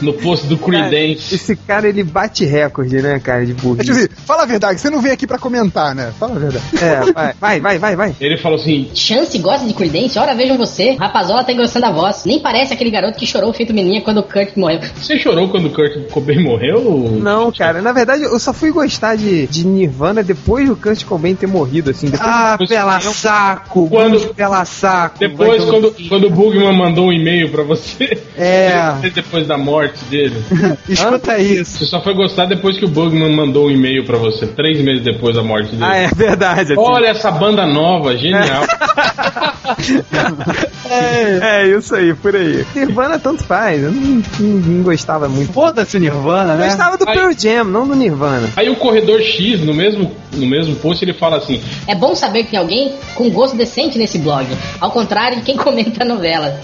no post do Creedence. Esse cara, ele bate recorde, né, cara, de assim, fala a verdade, você não vem aqui pra comentar, né? Fala a verdade. É, vai, vai, vai, vai, vai. Ele falou assim: Chance gosta de Creedence? Ora, vejam você. Rapazola tá engrossando a voz. Nem parece aquele garoto que chorou feito menina quando o Kurt morreu. Você chorou quando o Kurt Cobain morreu? Não, cara, na verdade eu só fui gostar de, de Nirvana depois do Kurt Cobain ter morrido, assim. Depois Ah, Depois- pela saco. Quando-. Pela saco. Depois, quando, quando o Bugman mandou um e-mail pra você, É. Depois da morte dele. Escuta isso. Você só foi gostar depois que o Bugman mandou um e-mail pra você, três meses depois da morte dele. Ah, é verdade. Olha essa banda nova, genial. É, isso aí, por aí. Nirvana tanto faz, eu não, não- não gostava muito. Foda-se o Nirvana, né? Gostava do Pearl Jam, não do Nirvana. Aí o Corredor X, no mesmo, no mesmo post, ele fala assim: É bom saber que tem alguém com gosto decente nesse blog, ao contrário de quem comenta a novela.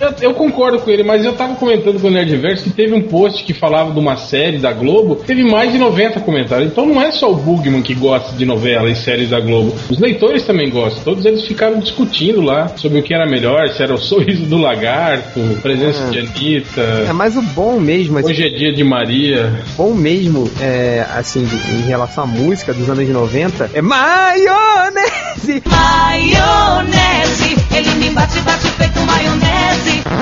Eu, eu concordo com ele, mas eu tava comentando com o Nerdverse que teve um post que falava de uma série da Globo, teve mais de 90 comentários. Então não é só o Bugman que gosta de novelas e séries da Globo. Os leitores também gostam. Todos eles ficaram discutindo lá sobre o que era melhor, se era o sorriso do lagarto, presença É. de Anitta. É, mas o bom mesmo, assim, Hoje é dia de Maria. bom mesmo, é, assim, em relação à música dos anos 90, é maionese! Maionese, ele me bate, bate feito maionese.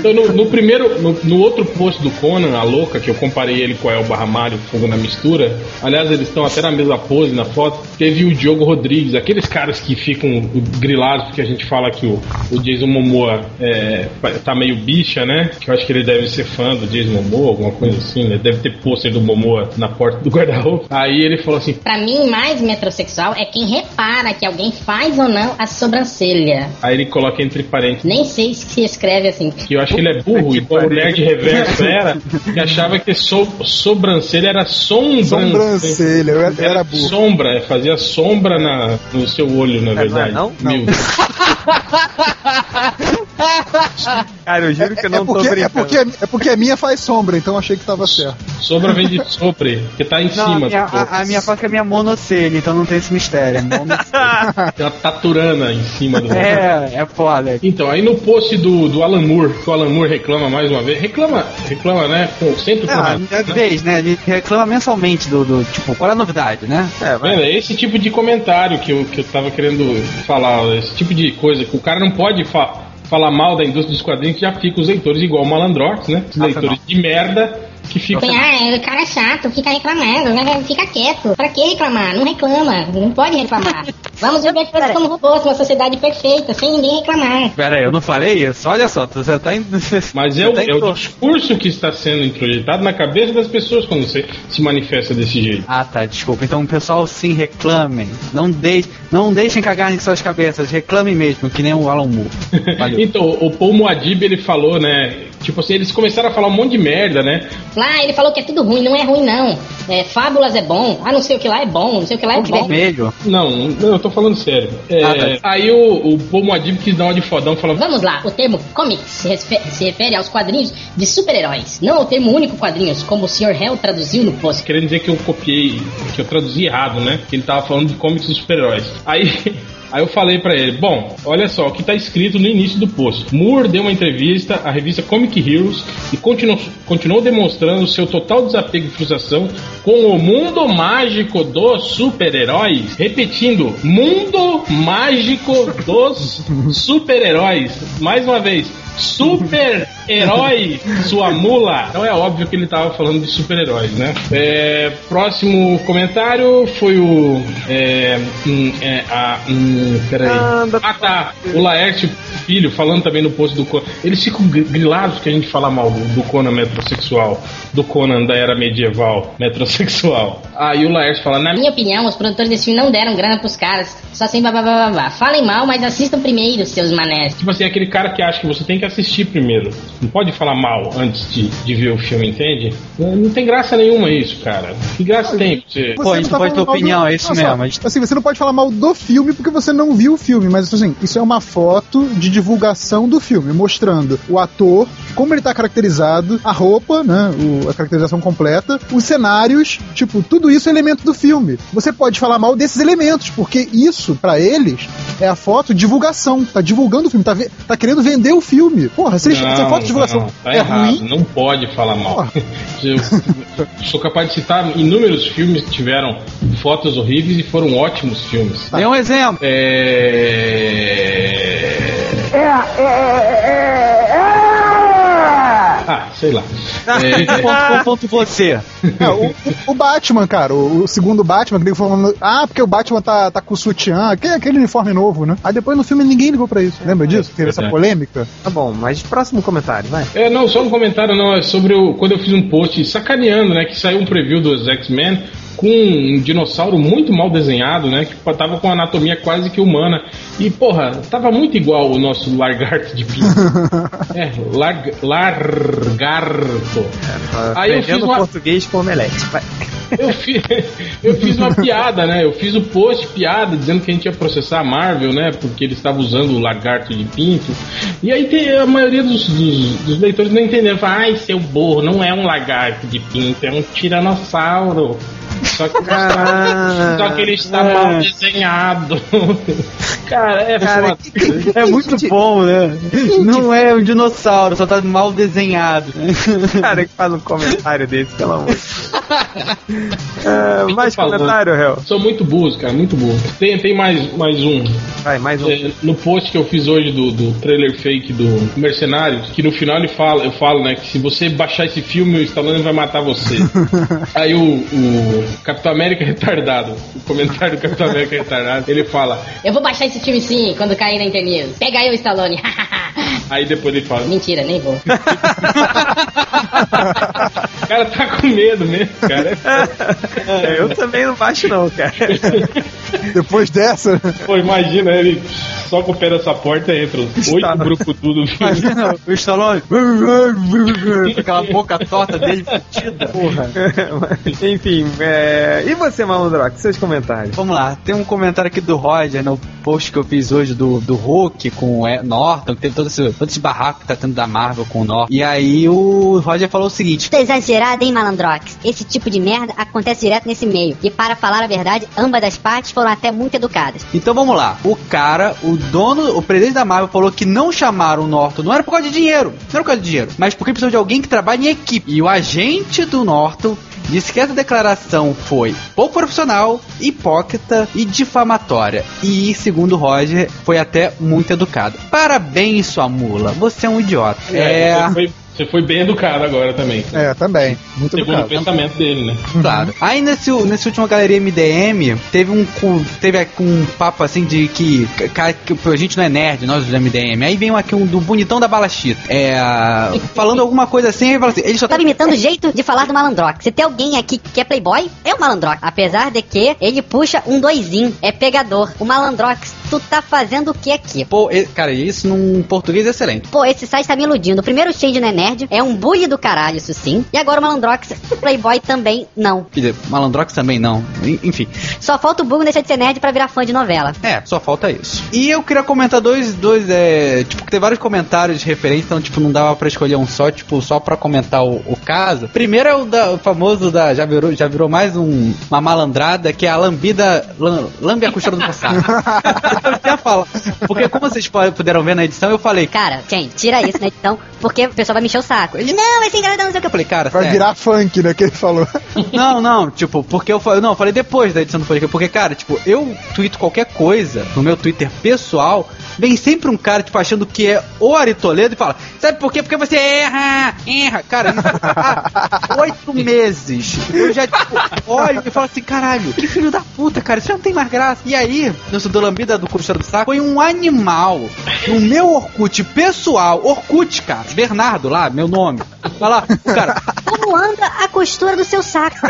Então, no, no primeiro, no, no outro post do Conan, a louca, que eu comparei ele com o El Barramário, Fogo na Mistura, aliás, eles estão até na mesma pose na foto, teve o Diogo Rodrigues, aqueles caras que ficam grilados porque a gente fala que o, o Jason Momoa é, tá meio bicha, né? Que eu acho que ele deve ser fã do Jason Momoa, alguma coisa assim, né? Deve ter pôster do Momoa na porta do guarda-roupa. Aí ele falou assim, Pra mim, mais metrosexual é quem repara que alguém faz ou não a sobrancelha. aí ele coloca entre parênteses, Nem sei se se escreve assim. que eu acho que ele é burro, igual o nerd reverso era, que achava que so, sobrancelha era sombrancelha. Sobrancelha, eu era, eu era burro. Sombra, é, fazia sombra na, no seu olho, na verdade. não? Meu. Cara, eu juro que eu não é porque, tô é, brincando. porque, é porque a minha faz sombra, então achei que tava certo. Sombra vem de sopre, que tá em Não, a cima. minha, do corpo. a, a minha faca é minha monocelha, então não tem esse mistério. é. Tem uma taturana em cima do é, é foda. Então, aí no post do, do Alan Moore, que o Alan Moore reclama mais uma vez, reclama, reclama, né? Com, sempre com razão, é né? vez, né? Ele reclama mensalmente do, do, tipo, qual é a novidade, né? É, vai. É esse tipo de comentário que eu, que eu tava querendo falar, esse tipo de coisa que o cara não pode fa falar mal da indústria dos quadrinhos já fica os leitores igual Malandrox, né? Os leitores de merda que ficam. Ah, o cara é chato, fica reclamando, né? fica quieto. Pra que reclamar? Não reclama, não pode reclamar. Vamos viver todos como robôs, uma sociedade perfeita, sem ninguém reclamar. Pera aí, eu não falei isso? Olha só, você tá indo. Mas é o, é o discurso que está sendo introjetado na cabeça das pessoas quando você se manifesta desse jeito. Ah, tá, desculpa. Então, pessoal, sim, reclamem. Não, deix, não deixem cagar em suas cabeças. Reclamem mesmo, que nem o Alan Moore. Valeu. Então, o Paul Moadib, ele falou, né? Tipo assim, eles começaram a falar um monte de merda, né? Lá ele falou que é tudo ruim, não é ruim não. É, Fábulas é bom, ah, não sei o que lá é bom, não sei o que lá é bom. Vermelho. Não, não, eu tô falando sério. É, Ah, tá. Aí o, o Paul Moadib quis dar uma de fodão falou: Vamos lá, o termo comics se refere, se refere aos quadrinhos de super-heróis, não ao termo único quadrinhos, como o Sr. Hell traduziu no post. querendo dizer que eu copiei, que eu traduzi errado, né? Que ele tava falando de comics de super-heróis. Aí. Aí eu falei pra ele, bom, olha só o que tá escrito no início do post. Moore deu uma entrevista à revista Comic Heroes e continuou, continuou demonstrando seu total desapego e frustração com o mundo mágico dos super-heróis. Repetindo, mundo mágico dos super-heróis. Mais uma vez, super-herói, sua mula. Então é óbvio que ele tava falando de super-heróis, né? É, próximo comentário foi o. É, hum, é, a, hum, peraí. Ah, tá. O Laerte Filho falando também no post do Conan. Eles ficam gr- grilados que a gente fala mal do, Conan metrosexual, do Conan da era medieval metrosexual. Aí o Laerte fala, na Na minha opinião, os produtores desse filme não deram grana pros caras, só sem babá. Falem mal, mas assistam primeiro, seus manés. Tipo assim, aquele cara que acha que você tem que assistir primeiro. Não pode falar mal antes de, de ver o filme, entende? Não, não tem graça nenhuma isso, cara. Que graça tem você. Pô, a gente não pode ter opinião, do- é isso só, mesmo, gente- Assim, você não pode falar mal do filme porque você não viu o filme, mas assim, isso é uma foto de divulgação do filme, mostrando o ator, como ele tá caracterizado, a roupa, né, o- a caracterização completa, os cenários, tipo, tudo isso é elemento do filme. Você pode falar mal desses elementos, porque isso, pra eles, é a foto divulgação, tá divulgando o filme, tá, tá querendo vender o filme. Porra, se, eles, se a foto de divulgação não, tá é errado, ruim, não pode falar mal. Eu sou capaz de citar inúmeros filmes que tiveram fotos horríveis e foram ótimos filmes. Dê um exemplo. É. É, é, é, é. Ah, sei lá. ponto, ponto você. É, o, o- Batman, cara, o, o segundo Batman, que ele falando, ah, porque o Batman tá, tá com o sutiã, aquele, aquele uniforme novo, né? Aí depois no filme ninguém ligou pra isso. Lembra disso? Teve essa polêmica? Tá bom, mas próximo comentário, vai. É, não, só um comentário não, é sobre o, quando eu fiz um post sacaneando, né, que saiu um preview dos X-Men com um dinossauro muito mal desenhado, né, que tava com anatomia quase que humana. E, porra, tava muito igual o nosso lagarto de pinto. é, lar, largarto. Aí eu fiz uma, português com omelete. Vai. eu fiz, eu fiz uma piada, né? Eu fiz o post piada dizendo que a gente ia processar a Marvel, né? Porque eles estavam usando o lagarto de pinto. E aí tem, a maioria dos, dos, dos leitores não entenderam. Falaram, ai, seu burro, não é um lagarto de pinto, é um tiranossauro. Só que, Ah, só que ele está é. mal desenhado. Cara, é Cara, foda. É muito bom, né? Não é um dinossauro, só tá mal desenhado. cara que faz um comentário desse, pelo amor. Ah, mais comentário, réu. São muito burros, cara, muito burros. Tem, tem mais, mais um. Vai, mais um. É, no post que eu fiz hoje do, do trailer fake do Mercenários, que no final ele fala, eu falo, né, que se você baixar esse filme, o Stallone vai matar você. Aí o, o Capitão América retardado, o comentário do Capitão América retardado, ele fala, Eu vou baixar esse filme sim, quando cair na internet. Pega eu, Stallone. aí depois ele fala, Mentira, nem vou. o cara tá com medo mesmo, cara. É, eu também não baixo, não, cara. Depois dessa, Pô, imagina ele só com o pé dessa porta entra os oito brucutu do filme. Imagina o Stallone. com aquela boca torta dele fudida. Porra. Enfim, é... e você, Malandrox, seus comentários? Vamos lá, tem um comentário aqui do Roger no post que eu fiz hoje do, do Hulk com o Norton, que teve todo esse, todo esse barraco que tá tendo da Marvel com o Norton. E aí o Roger falou o seguinte: Tá exagerado, hein, Malandrox? Esse tipo de merda acontece direto nesse meio. E para falar a verdade, ambas as partes foram até muito educadas. Então vamos lá. O cara, o dono, o presidente da Marvel falou que não chamaram o Norton, não era por causa de dinheiro, não era por causa de dinheiro, mas porque precisou de alguém que trabalhe em equipe. E o agente do Norton disse que essa declaração foi pouco profissional, hipócrita e difamatória. E, segundo o Roger, foi até muito educado. Parabéns, sua mula. Você é um idiota. É, É. Foi, você foi bem educado agora também. é, também. Muito Segundo o educado. pensamento dele, né? Claro. Aí nesse, nesse último galeria MDM, teve um teve um papo assim de que, cara, que a gente não é nerd, nós do MDM. Aí vem um aqui um do bonitão da balachita. É. Falando alguma coisa assim, ele fala assim, ele só tá Tava imitando o jeito de falar do Malandrox. Se tem alguém aqui que é playboy, é o Malandrox. Apesar de que ele puxa um doisinho, é pegador. O Malandrox, tu tá fazendo o que aqui? Pô, e- cara, isso num português excelente. Pô, esse site tá me iludindo. O primeiro change não é nerd, é um bully do caralho, isso sim. E agora o Malandrox, playboy também não. Quer dizer, Malandrox também não. En- Enfim. Só falta o bug deixar de ser nerd pra virar fã de novela. É, só falta isso. E eu queria comentar dois, dois, é. Tipo, que tem vários comentários de referência, então, tipo, não dava pra escolher um só, tipo, só pra comentar o, o caso. Primeiro é o, da, o famoso da. Já virou, já virou mais um, uma malandrada, que é a lambida. Lam, lambe a costura do passado. eu. Porque, como vocês puderam ver na edição, eu falei. Cara, Chen, tira isso na edição, porque o pessoal vai me encher o saco. Ele, não, vai ser engraçado, não sei o que. Eu falei, cara, Vai sério. virar funk, né, que ele falou. Não, não, tipo, porque eu falei. Não, eu falei depois da edição do podcast. Porque, cara, tipo, eu tweeto qualquer coisa no meu Twitter pessoal. Vem sempre um cara, tipo, achando que é o Ari Toledo e fala: Sabe por quê? Porque você erra, erra. Cara, oito meses. Eu já, tipo, olho e falo assim: caralho, que filho da puta, cara, isso já não tem mais graça. E aí, no do Lambida do Cruzeiro do Saco, foi um animal no meu Orkut pessoal. Orkut, cara, Bernardo lá, meu nome. O cara, Como anda a costura do seu saco?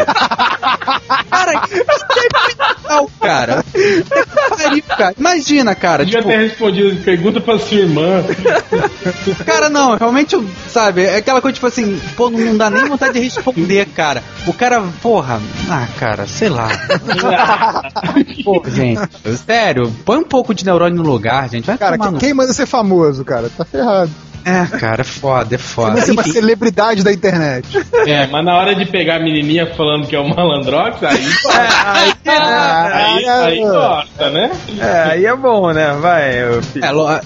Cara, que legal, cara. Pariu, cara. Imagina, cara. Devia Tipo, ter respondido, pergunta pra sua irmã. cara, não, realmente, sabe, é aquela coisa, tipo assim, pô, não, não dá nem vontade de responder, cara. O cara, porra, ah, cara, sei lá. Pô, gente, sério, põe um pouco de neurônio no lugar, gente. Vai Cara, tomar quem, no... quem manda ser famoso, cara? Tá ferrado. É, cara, é foda, é Você foda. vai ser uma Enfim, celebridade da internet. É, mas na hora de pegar a menininha falando que é o malandrox, aí, aí, aí, aí gosta, né? É, aí é bom, né? Vai. É,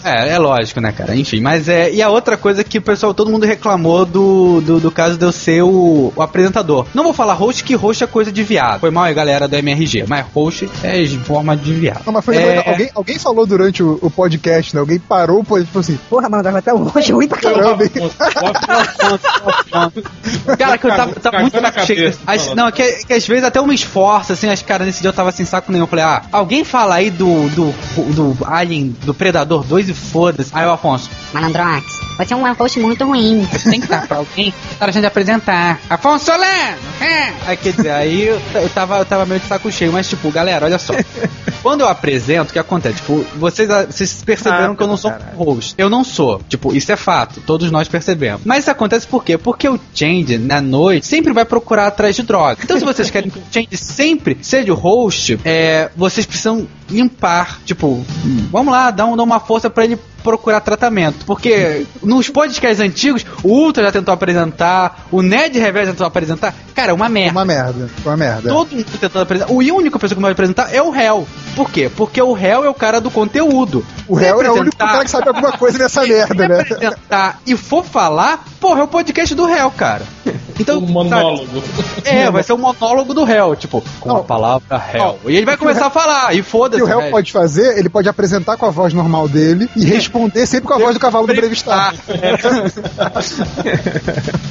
é, é lógico, né, cara? Enfim, mas é. E a outra coisa que o pessoal, todo mundo reclamou do, do, do caso de eu ser o, o apresentador. Não vou falar host, que host é coisa de viado. Foi mal aí, galera do MRG. Mas host é forma de viado. Não, mas foi É. alguém, alguém falou durante o, o podcast, né? Alguém parou e falou assim: Porra, vai até o host Ruim pra caramba. Cara, que eu tava, tava muito Cagando a saco cheio. cabeça, As- não, que, que às vezes até eu me esforço, assim, as caras nesse dia eu tava sem saco nenhum. Eu falei, ah, alguém fala aí do, do, do Alien, do Predador 2 e foda-se. Aí o Afonso, Malandrox, você é um host muito ruim. tem que dar pra alguém para a gente apresentar. Afonso Solano! É. Aí quer dizer, aí eu, eu, tava, eu tava meio de saco cheio, mas tipo, galera, olha só. Quando eu apresento, o que acontece? Tipo, vocês, vocês perceberam Ah, que eu não sou um host. Eu não sou. Tipo, isso é fato. Todos nós percebemos. Mas isso acontece por quê? Porque o Change, na noite, sempre vai procurar atrás de droga. Então, se vocês querem que o Change sempre seja o host, é, vocês precisam limpar. Tipo, vamos lá, dá, um, dá uma força pra ele procurar tratamento. Porque nos podcasts antigos, o Ultra já tentou apresentar, o Ned Reverso já tentou apresentar. Cara, é uma merda. Uma merda, uma merda. Todo mundo tentando apresentar. O único pessoa que pode apresentar é o réu. Por quê? Porque o réu é o cara do conteúdo. O réu é o único cara que sabe alguma coisa nessa merda, né? apresentar e for falar, porra, é o podcast do réu, cara. Então, Um monólogo. é, vai ser um monólogo do réu, tipo, com a palavra réu. E ele vai começar a falar, e O foda-se. Que o réu velho. pode fazer, ele pode apresentar com a voz normal dele e responder sempre com a voz do cavalo do entrevistado.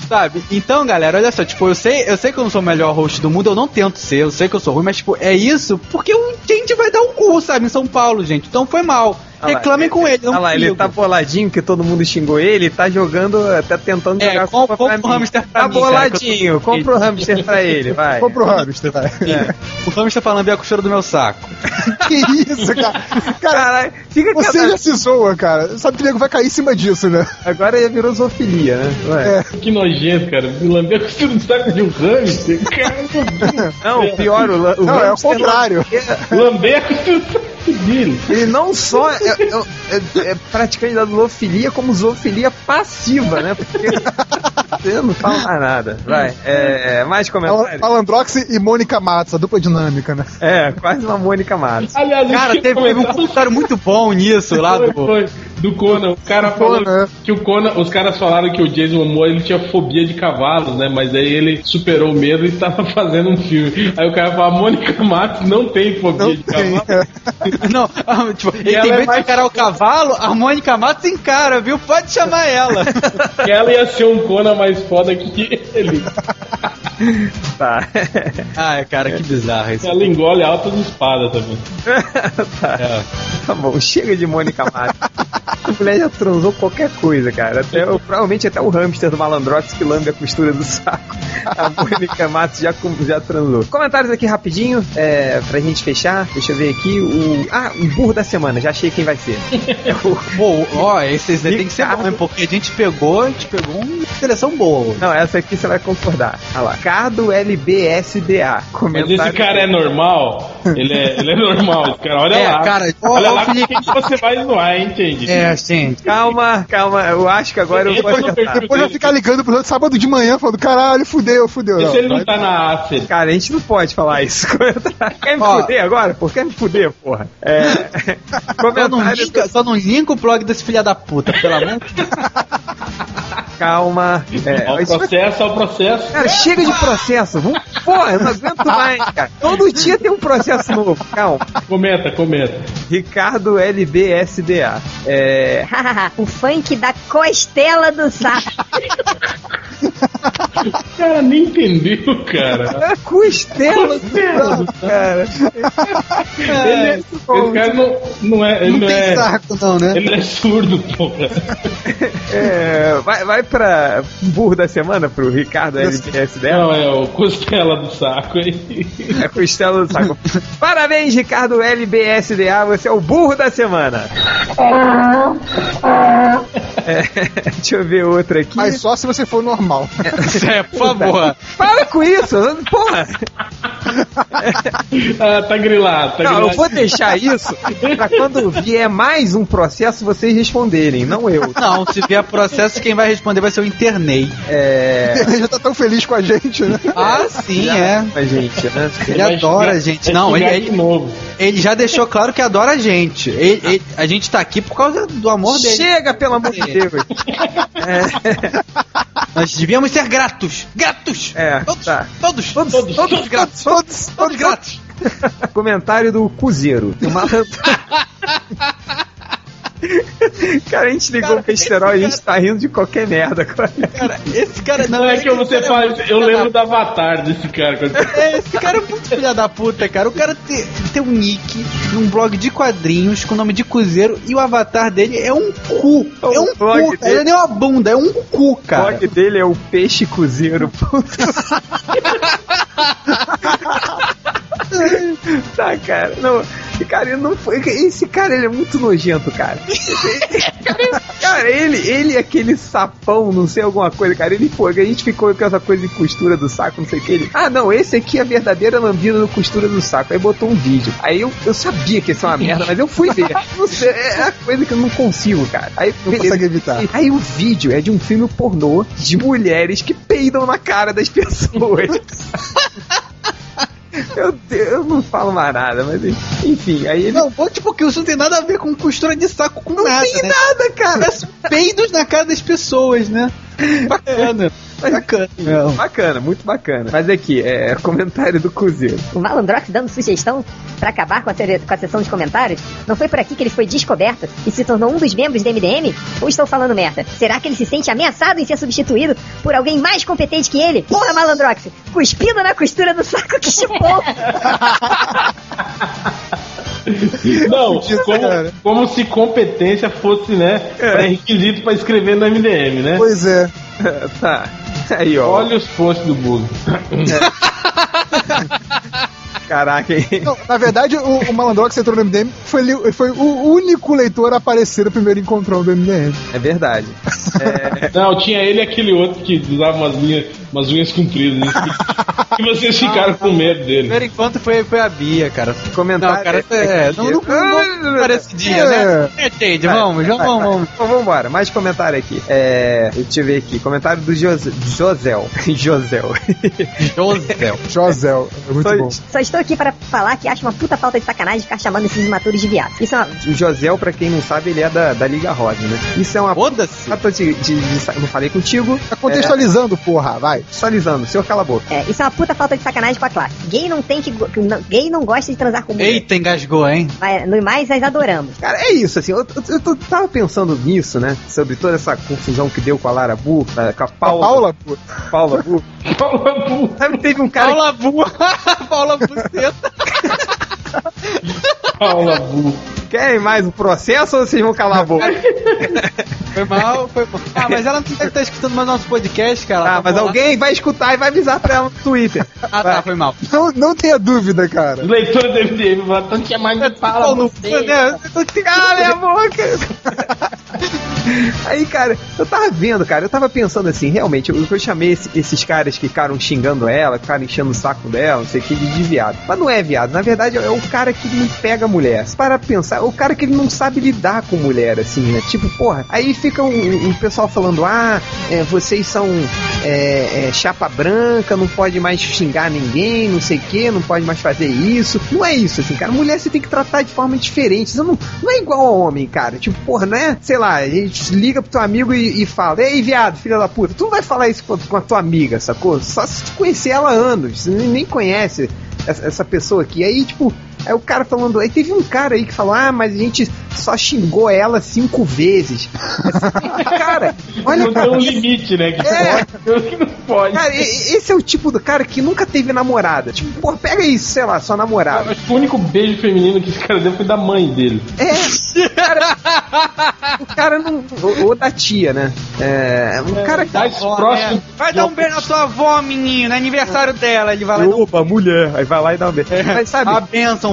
Sabe? Então, galera, olha só, tipo, eu sei, eu sei que eu não sou o melhor host do mundo, eu não tento ser, eu sei que eu sou ruim, mas tipo, é isso porque o gente vai dar um cu, sabe, em São Paulo, gente. Então foi mal. Ah lá, Reclamem com ele, não Olha lá, ele tá boladinho que todo mundo xingou ele, tá jogando, tá tentando É, jogar compra pra o mim. hamster pra Tá mim, cara, boladinho, tô- compra o hamster pra ele, vai. Compra o hamster, vai. É. O hamster pra lamber a costura do meu saco. Que isso, cara? Cara, Caralho, fica você cada- já se zoa, cara. Sabe que o nego vai cair em cima disso, né? Agora já virou zoofilia, né? Ué. Que nojento, cara. Lamber a costura do saco de um hamster. Cara, Não, pior, o, o Não, é o hamster contrário. lamber a costura do saco dele. Ele não só é, é- é- é praticante da zoofilia, como zoofilia passiva, né? Porque você não fala mais nada. Vai, é, é, mais comentários? Malandrox e Mônica Matos, a dupla dinâmica, né? É, quase uma Mônica Matos. Aliás, Cara, teve, teve um comentário muito bom nisso lá Foi, do. foi, do Conan. O cara falou Conan. que o Conan, os caras falaram que o Jason Momoa ele tinha fobia de cavalos, né? Mas aí ele superou o medo e tava fazendo um filme. Aí o cara fala, a Mônica Matos não tem fobia Não de tem. cavalo. Não, ah, tipo, ele tem é medo de mais- encarar o cavalo, a Mônica Matos encara, viu? Pode chamar ela. Que ela ia ser um Conan mais foda que ele. Tá. Ai, cara, que bizarro isso. Ela engole altas espadas também. tá. Tá bom, chega de Mônica Matos. A mulher já transou qualquer coisa, cara. Até, o- provavelmente até o hamster do Malandrox que lambe a costura do saco. A Mônica Matos já, já transou. Comentários aqui rapidinho, é, pra gente fechar. Deixa eu ver aqui. O, ah, o burro da semana, já achei quem vai ser. É o- Pô, ó, esses aí tem que ser bom, hein? Porque a gente pegou, a gente pegou uma seleção boa. Não, essa aqui você vai concordar. Olha lá. Cardo LBSDA. Mas Comentário. esse cara é normal? Ele é, ele é normal, cara. Olha É, lá. cara, olha ó, lá Felipe. quem que você vai zoar, hein, entende? É, sim. Calma, calma. Eu acho que agora eu vou Depois vai ficar ligando pro outro sábado de manhã, falando, caralho, fudeu, fudeu. E se ele não tá na Acer? Cara, a gente não pode falar isso. Quer me Ó. fuder agora? Pô, quer me fuder, porra? É. Só não, linka, só não linka o blog desse filha da puta, pelo amor de Deus. Calma. É, o processo, o processo. Cara, chega de processo. Vamos... Porra, eu não aguento mais, cara. Todo dia tem um processo novo. Calma. Comenta, comenta. Ricardo LBSDA. É. o funk da costela do sapo. O cara nem entendeu, cara. Costela do sapo, cara. Ele é- esse cara não, não é. Ele Não não, tem é. saco, não, né? Ele é surdo, porra. É, vai, vai pra burro da semana pro Ricardo LBSDA. Não, é o costela do saco aí. É costela do saco. Parabéns, Ricardo LBSDA. Você é o burro da semana. É, deixa eu ver outra aqui. Mas só se você for normal. É, por favor. Para com isso! Porra! Ah, tá grilado, tá Não, grilado. eu vou deixar isso pra quando vier mais um processo vocês responderem, não eu. Não, se vier processo, quem vai responder vai ser o Internei. É. Ele já tá tão feliz com a gente, né? Ah, sim, é. A gente, né? Ele adora a gente. Não, ele, ele, de novo. ele já deixou claro que adora a gente. Ele- ele- a gente tá aqui por causa do amor dele. Chega, pelo amor de Deus. É, Nós devíamos ser gratos. Gratos! é Todos, tá. todos, Todos, todos, todos, gratos. todos, Todos gratos. Comentário do Cuzeiro. O malandro... Cara, a gente ligou o Pesterol e a gente tá rindo de qualquer merda agora. Cara, esse cara Não é que você faz. Eu lembro do avatar desse cara. quando- É, esse cara é muito filha da puta, cara. O cara tem, tem um nick num blog de quadrinhos com o nome de Cruzeiro e o avatar dele é um cu. É um blog cu, cara. dele- Ele nem uma bunda, é um cu, O cara. blog dele é o peixe cozeiro. tá, cara. Não, cara, ele não foi. Esse cara ele é muito nojento, cara. cara, ele, ele é aquele sapão, não sei alguma coisa, cara. Ele foi. A gente ficou com essa coisa de costura do saco, não sei o que. Ele, ah, não, esse aqui é a verdadeira lambida do costura do saco. Aí botou um vídeo. Aí eu, eu sabia que ia ser uma merda, mas eu fui ver. Não sei, é a coisa que eu não consigo, cara. Aí, Não consegue evitar. Aí o vídeo é de um filme pornô de mulheres que peidam na cara das pessoas. Eu, eu não falo mais nada, mas enfim, aí ele. Não, pô, tipo, que isso não tem nada a ver com costura de saco com Não nada. tem né? nada, cara. Parece peidos na cara das pessoas, né? Bacana. Bacana. Bacana, muito bacana. Mas aqui, é comentário do Cruzeiro. O Malandrox dando sugestão pra acabar com a, com a sessão de comentários? Não foi por aqui que ele foi descoberto e se tornou um dos membros do MDM? Ou estou falando merda? Será que ele se sente ameaçado em ser substituído por alguém mais competente que ele? Porra, Malandrox! Cuspindo na costura do saco que chupou! Não, como, como se competência fosse, né, pré-requisito pra escrever no MDM, né? Pois é. tá. Aí, ó. Olha os posts do Bug. Caraca, hein? Não, na verdade, o, o Malandrox entrou no MDM foi, foi o único leitor a aparecer no primeiro encontrão do MDM. É verdade. Não, tinha ele e aquele outro que usava umas, linhas, umas unhas compridas. E vocês ficaram com medo dele. Primeiro encontro foi, foi a Bia, cara. Comentário. Não, cara, é, não, não, não, não parece dia, né? É, Tade, vamos, já Vai, vamos, vai. vamos. Então vamos embora, mais comentário aqui. É, deixa eu ver aqui, comentário do Jos, Josel. Josel. Josel. Josel, é muito Foi- bom. Só estou aqui para falar que acho uma puta falta de sacanagem ficar chamando esses imaturos de viado. Isso é uma... O Josel, pra quem não sabe, ele é da, da Liga Rosa, né? Isso é uma Foda-se. falta de, de, de Não falei contigo. Tá contextualizando, porra, vai. Contextualizando, senhor cala a boca. É, isso é uma puta falta de sacanagem com a classe. Gay não tem que. go- gay não gosta de transar com mulher. Eita, engasgou, hein? Mas, no mais, nós adoramos. Cara, é isso, assim, eu, eu, eu tava pensando nisso, né? Sobre toda essa confusão que deu com a Lara Bu, com a Paula. Paula, pô. Paula Bu. Paula Bu. Sabe, teve um cara. Paula Bu. Paula Buceta. Paula Bu. Querem mais o processo ou vocês vão calar a boca? Foi mal, foi mal. Ah, mas ela não deve estar escutando mais nosso podcast, cara. Ah, tá mas alguém vai escutar e vai avisar pra ela no Twitter. Ah, tá, foi mal. Não, não tenha dúvida, cara. Os leitores do MDM falaram, então tinha mais de Pau Paula no Bu. cu, né? Cala a boca! Aí, cara, eu tava vendo, cara, eu tava pensando assim, realmente, eu, eu chamei esse- esses caras que ficaram xingando ela, ficaram enchendo o saco dela, não sei o que, de, viado. Mas não é viado, na verdade é o cara que não pega mulher. Pra pensar, é o cara que ele não sabe lidar com mulher, assim, né? Tipo, porra, aí fica um, um pessoal falando, ah, é, vocês são é, é, chapa branca, não pode mais xingar ninguém, não sei o que, não pode mais fazer isso. Não é isso, assim, cara. Mulher você tem que tratar de forma diferente. Não, não é igual ao homem, cara. Tipo, porra, não é, sei lá, a gente liga pro teu amigo e, e fala, ei, viado, filha da puta, tu não vai falar isso com, com a tua amiga, sacou? Só se tu conhecer ela há anos, nem conhece essa, essa pessoa aqui. Aí, tipo, Aí o cara falando, aí teve um cara aí que falou, ah, mas a gente só xingou ela cinco vezes. cara, olha Não tem um limite, né? Que É. pode, que não pode. Cara, esse é o tipo do cara que nunca teve namorada. Tipo, pô, pega isso, sei lá, sua namorada. Acho que o único beijo feminino que esse cara deu foi da mãe dele. É, cara, o cara não. Ou, ou da tia, né? É, um cara que. Mais próximo. Vai dar um beijo na sua avó, menino. É aniversário dela. Ele vai lá Opa, mulher. Aí vai lá e dá um beijo. Mas sabe, A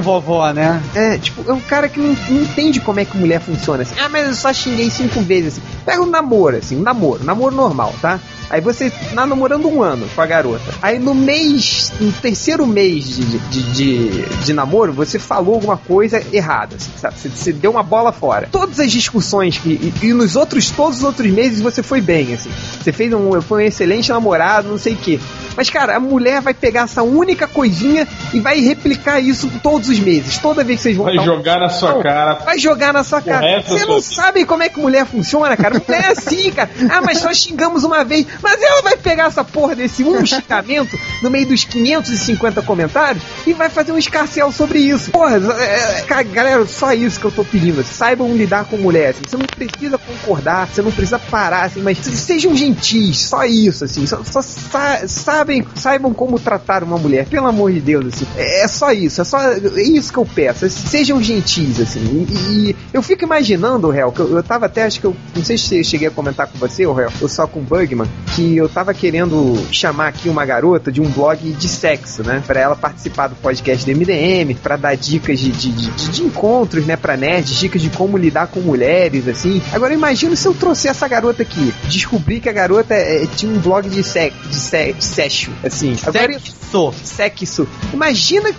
vovó, né? é, tipo, é um cara que não, não entende como é que mulher funciona. Assim, ah, mas eu só xinguei cinco vezes. Assim. Pega um namoro, assim, um namoro, um namoro normal, tá? Aí você tá namorando um ano com a garota. Aí no mês, no terceiro mês de, de, de, de namoro, você falou alguma coisa errada, assim, sabe? Você, você deu uma bola fora. Todas as discussões que, e, e nos outros, todos os outros meses você foi bem, assim. Você fez um, foi um excelente namorado, não sei o quê. Mas, cara, a mulher vai pegar essa única coisinha e vai replicar isso todos os meses. Toda vez que vocês vão Vai dar um- jogar na sua Não, cara. Vai jogar na sua cara. Você sua não sabe como é que mulher funciona, cara. Mulher é assim, cara. Ah, mas só xingamos uma vez. Mas ela vai pegar essa porra desse um xingamento no meio dos 550 comentários e vai fazer um escarcel sobre isso. Porra, é, é, galera, só isso que eu tô pedindo. Saibam lidar com mulher. assim. Você não precisa concordar, você não precisa parar, assim, mas sejam gentis. Só isso, assim. Só, só sa- sabem, saibam como tratar uma mulher. Pelo amor de Deus, assim. É, é só isso. É só é isso que eu peço. Sejam gentis, assim. E, e eu fico imaginando, Réu, que eu, eu tava até, acho que eu. Não sei se eu cheguei a comentar com você, Réu, ou só com o Bugman, que eu tava querendo chamar aqui uma garota de um blog de sexo, né? Pra ela participar do podcast do MDM, pra dar dicas de, de, de, de encontros, né, pra nerds, dicas de como lidar com mulheres, assim. Agora imagina se eu trouxer essa garota aqui, descobri que a garota é, tinha um blog de sexo, de se- sexo, assim. Agora, sexo. Sexo. Imagina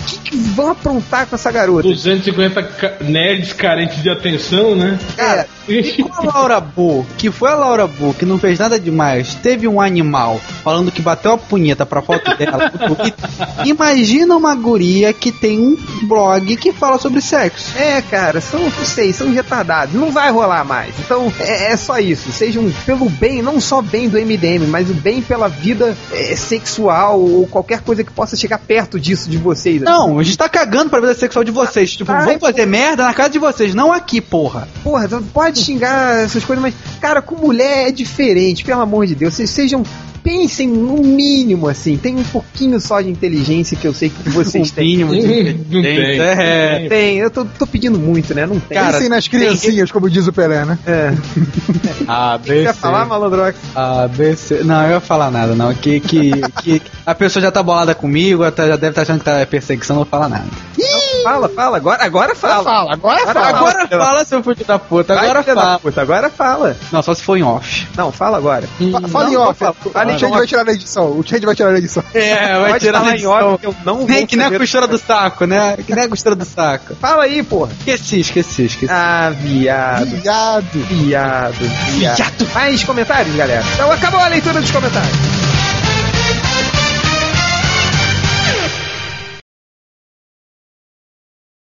o que, que vão aprontar com essa garota. 250 ca- nerds carentes de atenção, né? Cara, E com a Laura Bu, que foi a Laura Bu, que não fez nada demais, teve um animal falando que bateu a punheta pra foto dela. Imagina uma guria que tem um blog que fala sobre sexo. É, cara, são, não sei, são retardados. Não vai rolar mais. Então, é, é só isso. Sejam pelo bem, não só bem do MDM, mas o bem pela vida é, sexual ou qualquer coisa que possa chegar perto disso de vocês. Não, a gente tá cagando pra vida sexual de vocês. Tipo, Ai, vamos fazer merda na casa de vocês, não aqui, porra. Porra, não pode xingar essas coisas, mas, cara, com mulher é diferente, pelo amor de Deus. Vocês sejam. Pensem no mínimo, assim. Tem um pouquinho só de inteligência que eu sei que vocês Um têm. mínimo de Não tem. É. Tem, eu tô, tô pedindo muito, né? Não tem. Pensem nas criancinhas, como diz o Pelé, né? É. A, B, Quer C. falar, malandrox? A, B, C. Não, eu ia falar nada, não. Que, que, que a pessoa já tá bolada comigo, já tá- já deve estar achando que tá perseguição, não vou falar nada. Fala, fala, agora, agora fala. Fala, agora fala. Agora fala, seu filho da puta, agora fala. puta, agora fala. Não, só se for em off. Não, fala agora. Fa- Fala em Não, off. fala, fala em o Change off. vai tirar na edição. O Change vai tirar na edição. É, vai Pode tirar na em edição. off que eu não Nem vou que nem a costura do saco, né? Que nem a costura do saco. Fala aí, porra. Esqueci, esqueci, esqueci. Ah, viado. Viado. Viado. Viado. Mais comentários, galera? Então acabou a leitura dos comentários.